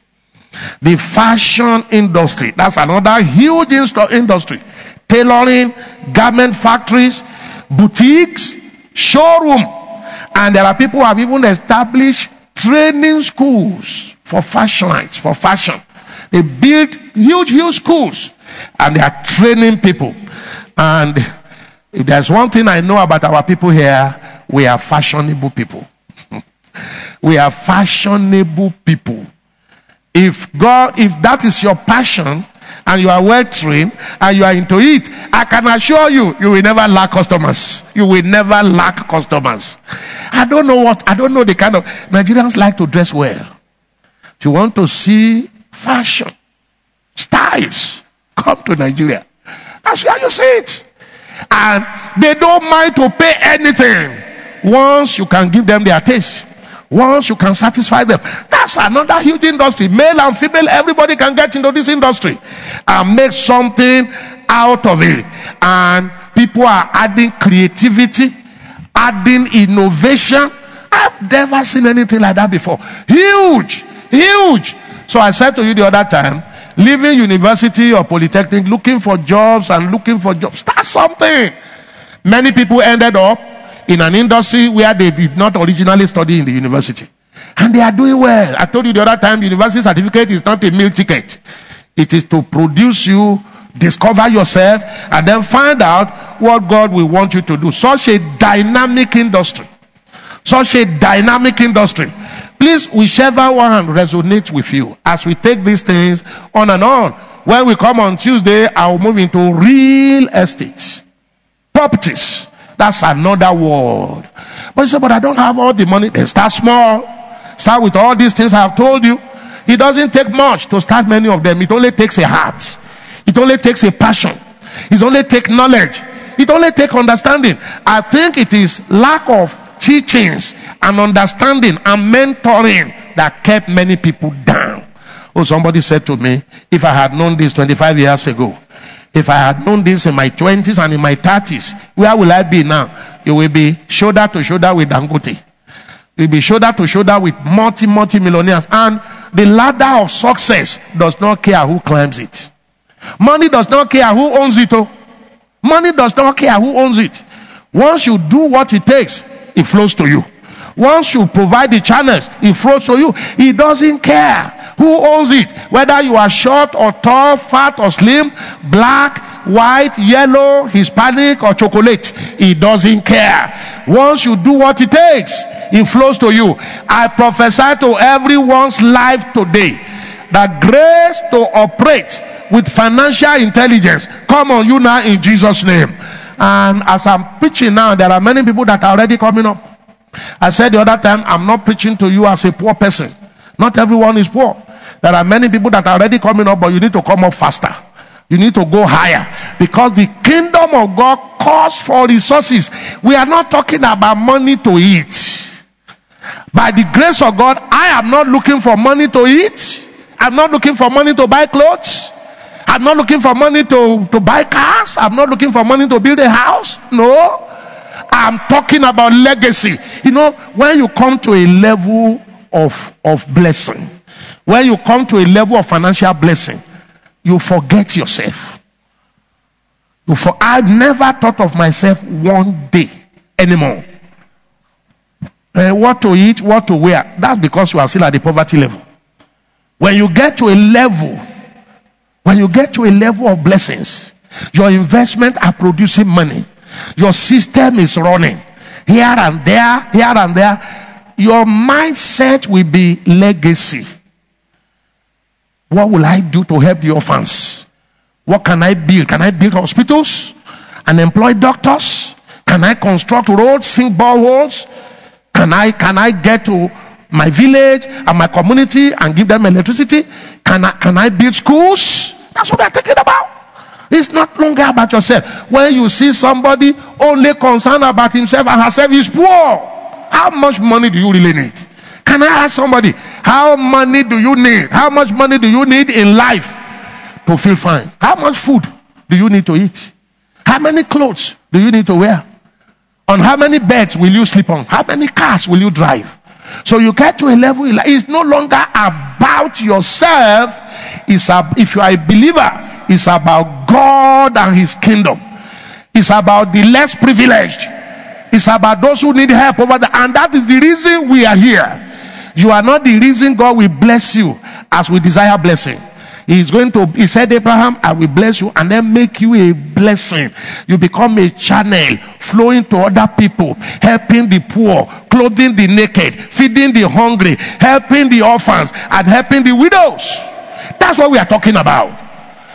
The fashion industry. That's another huge industry. Tailoring, garment factories, boutiques, showroom. And there are people who have even established training schools for fashionites, for fashion. They build huge, huge schools and they are training people. And if there's one thing I know about our people here, we are fashionable people. we are fashionable people. If God, if that is your passion and you are well trained and you are into it, I can assure you, you will never lack customers. You will never lack customers. I don't know what, I don't know the kind of, Nigerians like to dress well. If you want to see fashion, styles come to Nigeria. That's where you see it. And they don't mind to pay anything once you can give them their taste. Once you can satisfy them. That's another huge industry. Male and female, everybody can get into this industry and make something out of it. And people are adding creativity, adding innovation. I've never seen anything like that before. Huge, huge. So I said to you the other time, leaving university or polytechnic, looking for jobs and looking for jobs, start something. Many people ended up in an industry where they did not originally study in the university. And they are doing well. I told you the other time, university certificate is not a meal ticket. It is to produce you, discover yourself, and then find out what God will want you to do. Such a dynamic industry. Such a dynamic industry. Please, whichever one resonates with you as we take these things on and on. When we come on Tuesday, I'll move into real estate. Properties. That's another world. But you say, but I don't have all the money. Then start small. Start with all these things I have told you. It doesn't take much to start many of them. It only takes a heart. It only takes a passion. It only takes knowledge. It only takes understanding. I think it is lack of teachings and understanding and mentoring that kept many people down. Oh, somebody said to me, if I had known this 25 years ago, if I had known this in my 20s and in my 30s, where will I be now? You will be shoulder to shoulder with Dangote. You'll be shoulder to shoulder with multi, multi millionaires. And the ladder of success does not care who climbs it. Money does not care who owns it. Oh. Money does not care who owns it. Once you do what it takes, it flows to you. Once you provide the channels, it flows to you. He doesn't care who owns it. Whether you are short or tall, fat or slim, black, white, yellow, Hispanic or chocolate. He doesn't care. Once you do what it takes, it flows to you. I prophesy to everyone's life today that grace to operate with financial intelligence come on you now in Jesus' name. And as I'm preaching now, there are many people that are already coming up. I said the other time, I'm not preaching to you as a poor person. Not everyone is poor. There are many people that are already coming up, but you need to come up faster. You need to go higher because the kingdom of God calls for resources. We are not talking about money to eat. By the grace of God, I am not looking for money to eat. I'm not looking for money to buy clothes. I'm not looking for money to, to buy cars. I'm not looking for money to build a house. No. I'm talking about legacy. You know, when you come to a level of, of blessing, when you come to a level of financial blessing, you forget yourself. You for, I never thought of myself one day anymore. Uh, what to eat, what to wear. That's because you are still at the poverty level. When you get to a level, when you get to a level of blessings, your investment are producing money. Your system is running here and there, here and there. Your mindset will be legacy. What will I do to help the orphans? What can I build? Can I build hospitals and employ doctors? Can I construct roads, sink boreholes? Can I can I get to my village and my community and give them electricity? Can I can I build schools? That's what we're thinking about. It's not longer about yourself. When you see somebody only concerned about himself and herself is poor, how much money do you really need? Can I ask somebody, how money do you need? How much money do you need in life to feel fine? How much food do you need to eat? How many clothes do you need to wear? On how many beds will you sleep on? How many cars will you drive? So you get to a level, it's no longer about yourself. It's a, if you are a believer, it's about God and His kingdom. It's about the less privileged. It's about those who need help over there. And that is the reason we are here. You are not the reason God will bless you as we desire blessing. He's going to, he said, Abraham, I will bless you and then make you a blessing. You become a channel flowing to other people, helping the poor, clothing the naked, feeding the hungry, helping the orphans, and helping the widows. That's what we are talking about.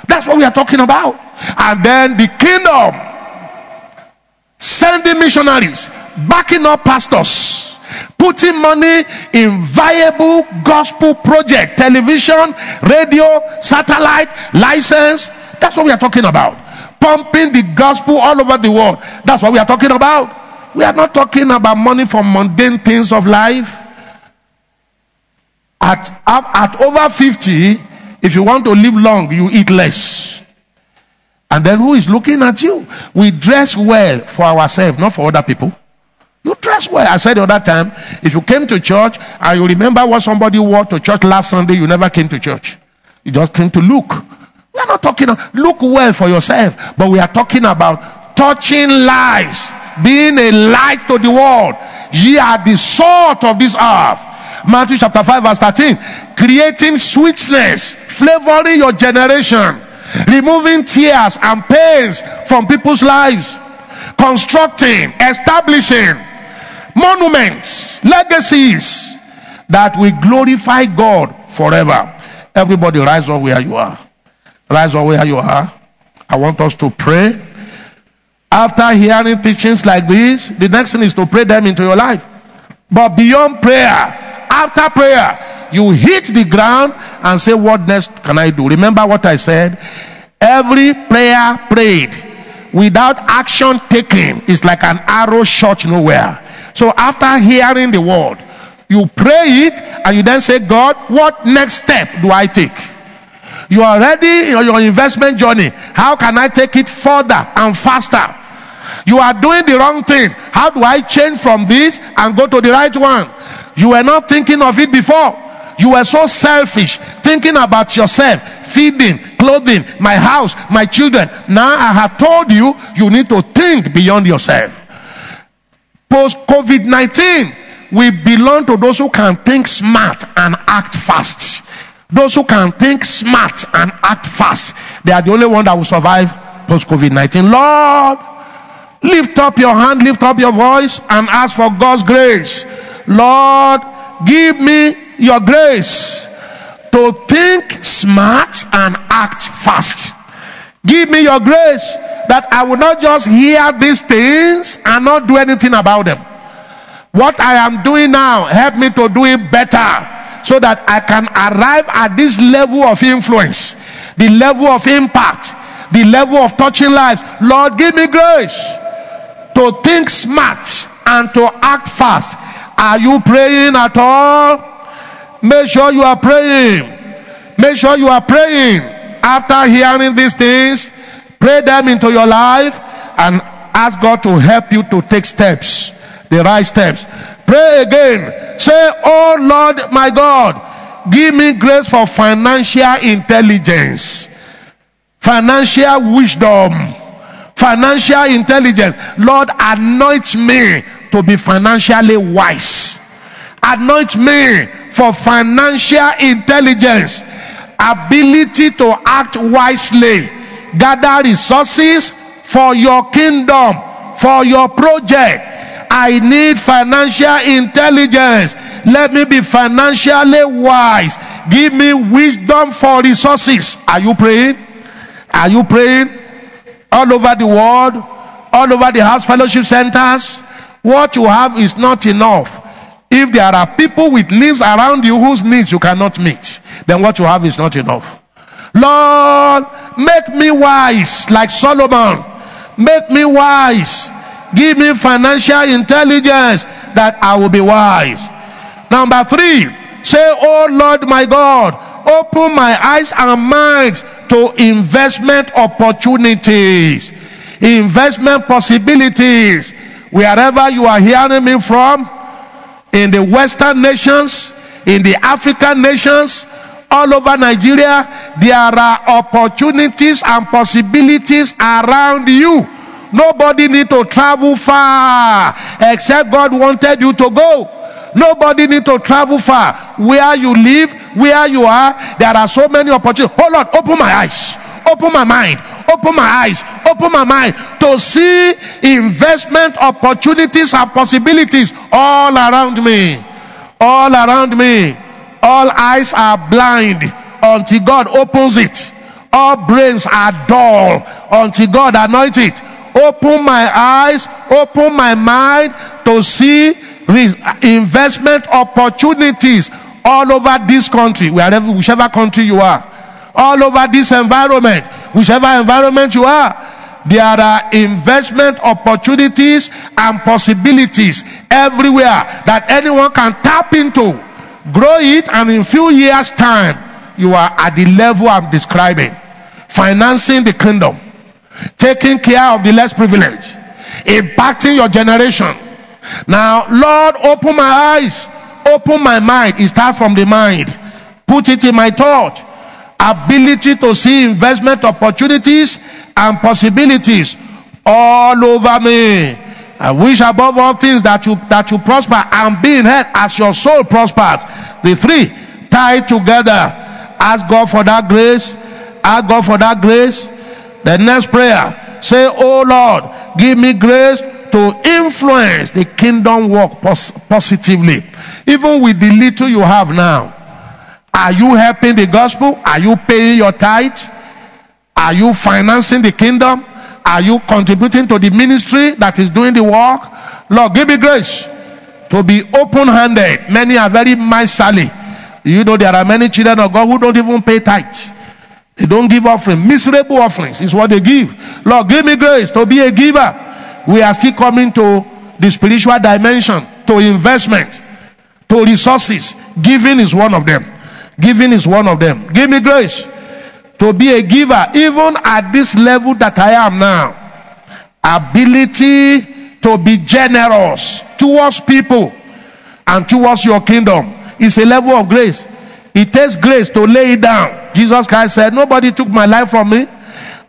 That's what we are talking about. And then the kingdom sending missionaries, backing up pastors, putting money in viable gospel project, television, radio, satellite, license. That's what we are talking about. Pumping the gospel all over the world. That's what we are talking about. We are not talking about money for mundane things of life. At, at over 50, if you want to live long, you eat less. And then who is looking at you? We dress well for ourselves, not for other people. You dress well. I said the other time, if you came to church and you remember what somebody wore to church last Sunday, you never came to church. You just came to look. We are not talking, look well for yourself, but we are talking about touching lives, being a light to the world. Ye are the salt of this earth. Matthew chapter 5 verse 13. Creating sweetness, flavoring your generation removing tears and pains from people's lives, constructing, establishing monuments, legacies, that will glorify God forever. Everybody rise up where you are. Rise up where you are. I want us to pray. After hearing teachings like this, the next thing is to pray them into your life. But beyond prayer, after prayer, you hit the ground and say, What next can I do? Remember what I said? Every prayer prayed without action taken is like an arrow shot nowhere. So after hearing the word, you pray it and you then say, God, what next step do I take? You are ready in your investment journey. How can I take it further and faster? You are doing the wrong thing. How do I change from this and go to the right one? You were not thinking of it before. You were so selfish, thinking about yourself, feeding, clothing, my house, my children. Now I have told you, you need to think beyond yourself. Post COVID 19, we belong to those who can think smart and act fast. Those who can think smart and act fast, they are the only one that will survive post COVID 19. Lord, lift up your hand, lift up your voice, and ask for God's grace. Lord, give me your grace to think smart and act fast. Give me your grace that I will not just hear these things and not do anything about them. What I am doing now, help me to do it better so that I can arrive at this level of influence, the level of impact, the level of touching lives. Lord, give me grace to think smart and to act fast. Are you praying at all? Make sure you are praying. Make sure you are praying. After hearing these things, pray them into your life and ask God to help you to take steps, the right steps. Pray again. Say, Oh Lord my God, give me grace for financial intelligence, financial wisdom, financial intelligence. Lord, anoint me to be financially wise. Anoint me for financial intelligence, ability to act wisely, gather resources for your kingdom, for your project. I need financial intelligence. Let me be financially wise. Give me wisdom for resources. Are you praying? Are you praying? All over the world, all over the house fellowship centers, what you have is not enough. If there are people with needs around you whose needs you cannot meet, then what you have is not enough. Lord, make me wise like Solomon. Make me wise. Give me financial intelligence that I will be wise. Number three, say, Oh Lord my God, open my eyes and minds to investment opportunities, investment possibilities. Wherever you are hearing me from, in the Western nations, in the African nations, all over Nigeria, there are opportunities and possibilities around you. Nobody need to travel far except God wanted you to go. Nobody need to travel far. Where you live, where you are, there are so many opportunities. Oh Hold on, open my eyes, open my mind, open my eyes, open my mind to see investment opportunities and possibilities all around me. All around me. All eyes are blind until God opens it. All brains are dull until God anoints it. Open my eyes, open my mind to see investment opportunities all over this country, wherever, whichever country you are, all over this environment, whichever environment you are. There are investment opportunities and possibilities everywhere that anyone can tap into, grow it, and in few years' time, you are at the level I'm describing. Financing the kingdom, taking care of the less privileged, impacting your generation. Now, Lord, open my eyes, open my mind. It starts from the mind. Put it in my thought. Ability to see investment opportunities and possibilities all over me. I wish above all things that you that you prosper and be in health as your soul prospers. The three tied together. Ask God for that grace. Ask God for that grace. The next prayer. Say, Oh Lord, give me grace to influence the kingdom work pos- positively, even with the little you have now. Are you helping the gospel? Are you paying your tithe? Are you financing the kingdom? Are you contributing to the ministry that is doing the work? Lord, give me grace to be open handed. Many are very miserly. You know, there are many children of God who don't even pay tithe. They don't give offering. Miserable offerings is what they give. Lord, give me grace to be a giver. We are still coming to the spiritual dimension, to investment, to resources. Giving is one of them. Giving is one of them. Give me grace to be a giver, even at this level that I am now. Ability to be generous towards people and towards your kingdom is a level of grace. It takes grace to lay it down. Jesus Christ said, Nobody took my life from me.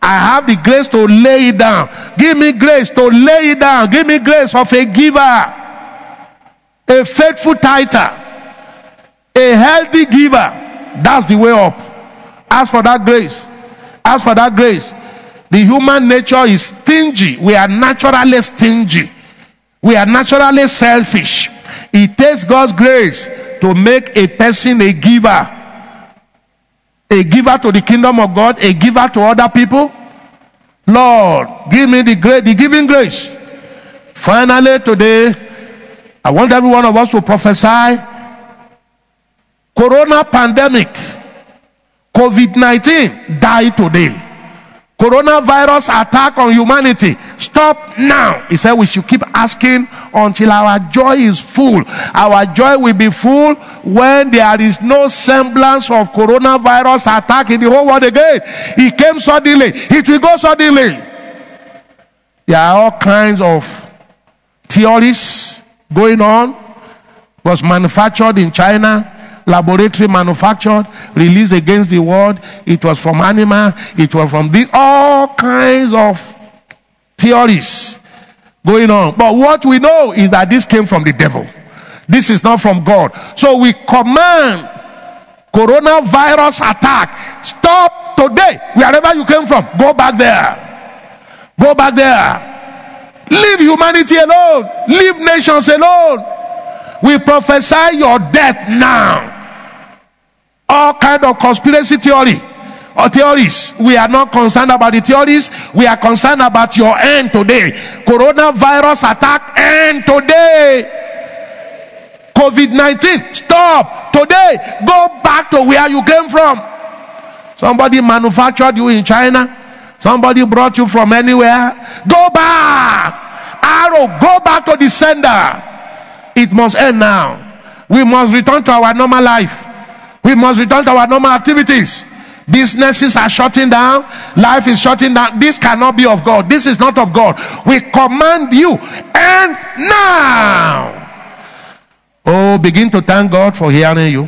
I have the grace to lay it down. Give me grace to lay it down. Give me grace of a giver, a faithful tither, a healthy giver. That's the way up. Ask for that grace. Ask for that grace. The human nature is stingy. We are naturally stingy. We are naturally selfish. It takes God's grace to make a person a giver. A giver to the kingdom of God, a giver to other people. Lord, give me the grace, the giving grace. Finally, today, I want every one of us to prophesy Corona pandemic, COVID 19, die today. Coronavirus attack on humanity. Stop now. He said we should keep asking until our joy is full. Our joy will be full when there is no semblance of coronavirus attack in the whole world again. It came suddenly. It will go suddenly. There are all kinds of theories going on. Was manufactured in China laboratory manufactured, released against the world. It was from animal. It was from this, all kinds of theories going on. But what we know is that this came from the devil. This is not from God. So we command coronavirus attack. Stop today. Wherever you came from, go back there. Go back there. Leave humanity alone. Leave nations alone. We prophesy your death now all kind of conspiracy theory or theories. We are not concerned about the theories. We are concerned about your end today. Coronavirus attack end today. COVID 19 stop today. Go back to where you came from. Somebody manufactured you in China. Somebody brought you from anywhere. Go back. Arrow, go back to the sender. It must end now. We must return to our normal life. We must return to our normal activities. Businesses are shutting down. Life is shutting down. This cannot be of God. This is not of God. We command you and now. Oh, begin to thank God for hearing you.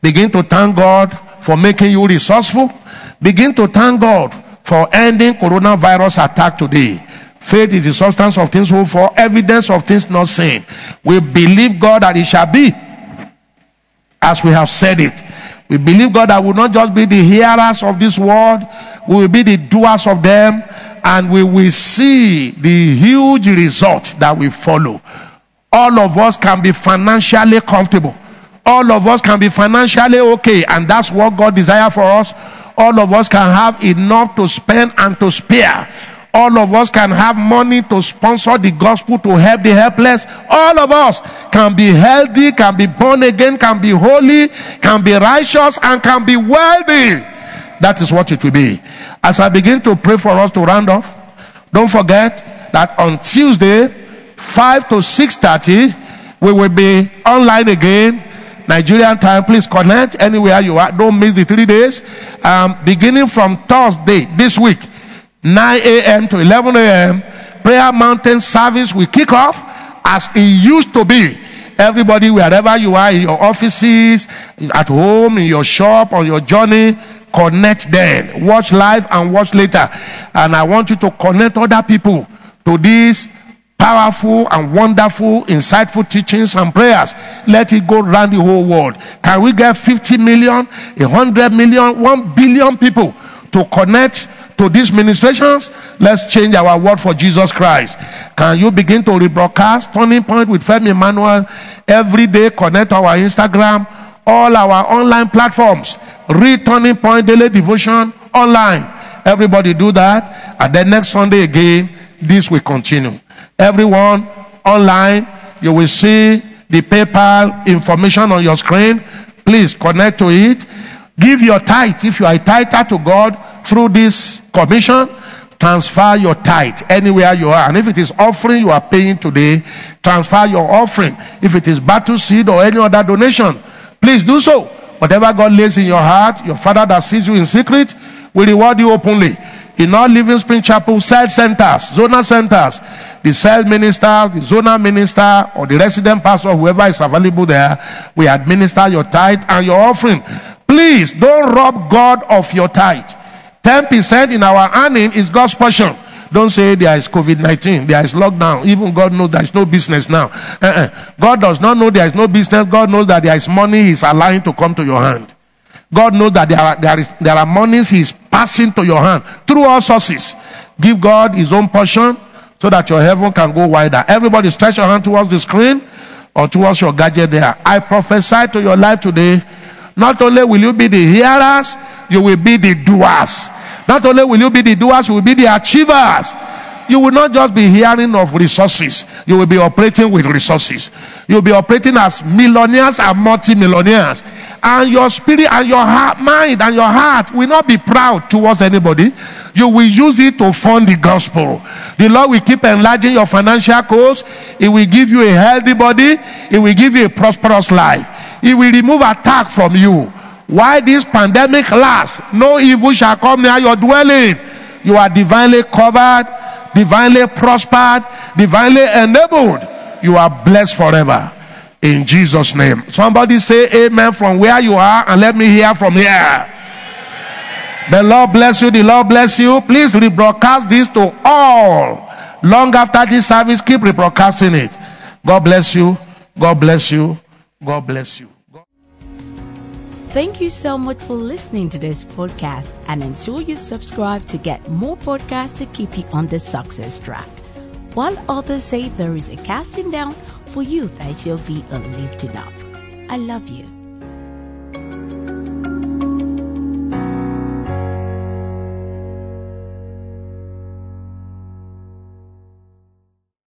Begin to thank God for making you resourceful. Begin to thank God for ending coronavirus attack today. Faith is the substance of things hoped for, evidence of things not seen. We believe God that it shall be as we have said it. We believe God that will not just be the hearers of this word, we will be the doers of them, and we will see the huge result that we follow. All of us can be financially comfortable. All of us can be financially okay, and that's what God desires for us. All of us can have enough to spend and to spare all of us can have money to sponsor the gospel to help the helpless. All of us can be healthy, can be born again, can be holy, can be righteous, and can be wealthy. That is what it will be. As I begin to pray for us to round off, don't forget that on Tuesday, 5 to 6.30, we will be online again. Nigerian time, please connect anywhere you are. Don't miss the three days. Um, beginning from Thursday this week, 9 a.m. to 11 a.m. Prayer Mountain service will kick off as it used to be. Everybody, wherever you are, in your offices, at home, in your shop, on your journey, connect then. Watch live and watch later. And I want you to connect other people to these powerful and wonderful, insightful teachings and prayers. Let it go around the whole world. Can we get 50 million, 100 million, 1 billion people to connect to these ministrations. Let's change our word for Jesus Christ. Can you begin to rebroadcast Turning Point with Femi Emmanuel every day? Connect our Instagram, all our online platforms. Read Turning Point Daily Devotion online. Everybody do that. And then next Sunday again, this will continue. Everyone online, you will see the PayPal information on your screen. Please connect to it. Give your tithe if you are a tither to God through this commission. Transfer your tithe anywhere you are. And if it is offering you are paying today, transfer your offering. If it is battle seed or any other donation, please do so. Whatever God lays in your heart, your father that sees you in secret will reward you openly. In all Living Spring Chapel cell centers, zonal centers, the cell minister, the zonal minister, or the resident pastor, whoever is available there, we administer your tithe and your offering. Please don't rob God of your tithe. 10% in our earning is God's portion. Don't say there is COVID 19, there is lockdown. Even God knows there is no business now. Uh-uh. God does not know there is no business. God knows that there is money He's allowing to come to your hand. God knows that there are, there, is, there are monies He's passing to your hand through all sources. Give God His own portion so that your heaven can go wider. Everybody stretch your hand towards the screen or towards your gadget there. I prophesy to your life today. Not only will you be the hearers, you will be the doers. Not only will you be the doers, you will be the achievers. You will not just be hearing of resources, you will be operating with resources. You will be operating as millionaires and multi-millionaires. And your spirit and your heart, mind and your heart will not be proud towards anybody. You will use it to fund the gospel. The Lord will keep enlarging your financial goals. It will give you a healthy body. It will give you a prosperous life. It will remove attack from you. Why this pandemic lasts, no evil shall come near your dwelling. You are divinely covered, divinely prospered, divinely enabled. You are blessed forever. In Jesus' name. Somebody say amen from where you are and let me hear from here. The Lord bless you. The Lord bless you. Please rebroadcast this to all. Long after this service, keep rebroadcasting it. God bless you. God bless you. God bless you. Thank you so much for listening to this podcast and ensure you subscribe to get more podcasts to keep you on the success track. While others say there is a casting down, for you there shall be a lifting up. I love you.